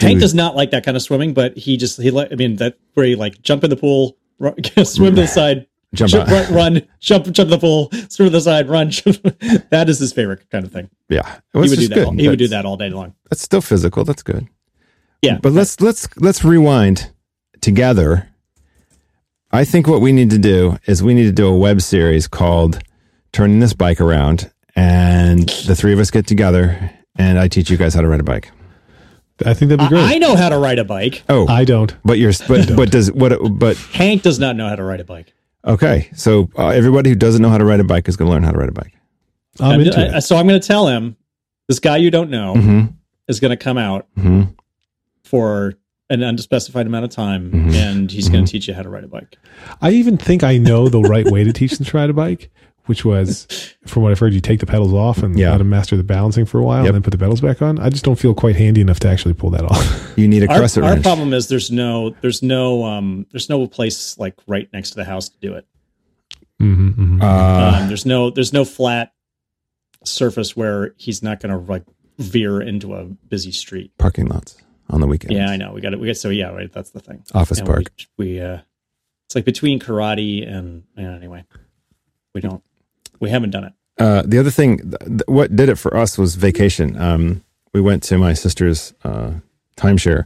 B: Hank does not like that kind of swimming, but he just he like I mean that where he like jump in the pool, run, swim to the side,
A: Jump
B: jump, run, run, jump, jump in the pool, swim to the side, run. Jump. that is his favorite kind of thing.
A: Yeah, it
B: He
A: was
B: would do that.
A: good.
B: All, he would do that all day long.
A: That's still physical. That's good.
B: Yeah,
A: But let's let's let's rewind together. I think what we need to do is we need to do a web series called "Turning This Bike Around," and the three of us get together, and I teach you guys how to ride a bike.
C: I think that'd be great.
B: I, I know how to ride a bike.
A: Oh,
C: I don't.
A: but you're but but does what? But
B: Hank does not know how to ride a bike.
A: okay, so uh, everybody who doesn't know how to ride a bike is going to learn how to ride a bike.
C: I'm
B: I'm-
C: into
B: I-
C: it.
B: so I'm going to tell him this guy you don't know
A: hmm
B: is going to come out
A: hmm
B: for an unspecified amount of time,
A: Mhm.
B: and he's going to teach you how to ride a bike.
C: I even think I know the right way to teach them to ride a bike, which was, from what I've heard, you take the pedals off and
A: Yeah.
C: let them master the balancing for a while
A: Yep.
C: and then put the pedals back on. I just don't feel quite handy enough to actually pull that off.
A: You need a
B: Our,
A: crescent
B: our
A: wrench.
B: problem is there's no there's no um there's no place like right next to the house to do it.
C: hmm hmm
A: Uh,
B: um, there's no there's no flat surface where he's not going to like veer into a busy street.
A: parking lots on the weekend.
B: Yeah, I know. We got it. We got so yeah. Right. That's the thing.
A: Office
B: And
A: park.
B: We, we uh, it's like between karate and yeah, anyway, we don't we haven't done it.
A: Uh, the other thing, th- th- what did it for us was vacation. Um, we went to my sister's uh, timeshare,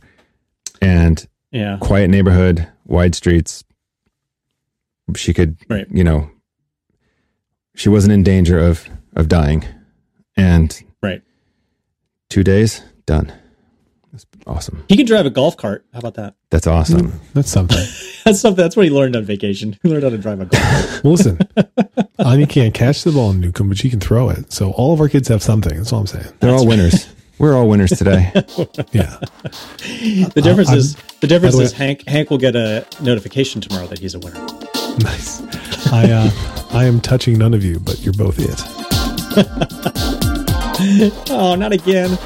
A: and
B: Yeah.
A: quiet neighborhood, wide streets. She could,
B: Right.
A: you know, she wasn't in danger of of dying, and
B: Right.
A: two days done. That's awesome.
B: He can drive a golf cart. How about that?
A: That's awesome.
C: That's something.
B: That's something. That's what he learned on vacation. He learned how to drive a golf cart.
C: Well, listen, Anya can't catch the ball in Newcomb, but she can throw it. So all of our kids have something. That's all I'm saying.
A: They're all winners. We're all winners today.
C: Yeah.
B: The difference
C: I'm-
B: is the difference is Hank Hank will get a notification tomorrow that he's a winner.
C: Nice. I uh, I am touching none of you, but you're both it.
B: Oh, not again.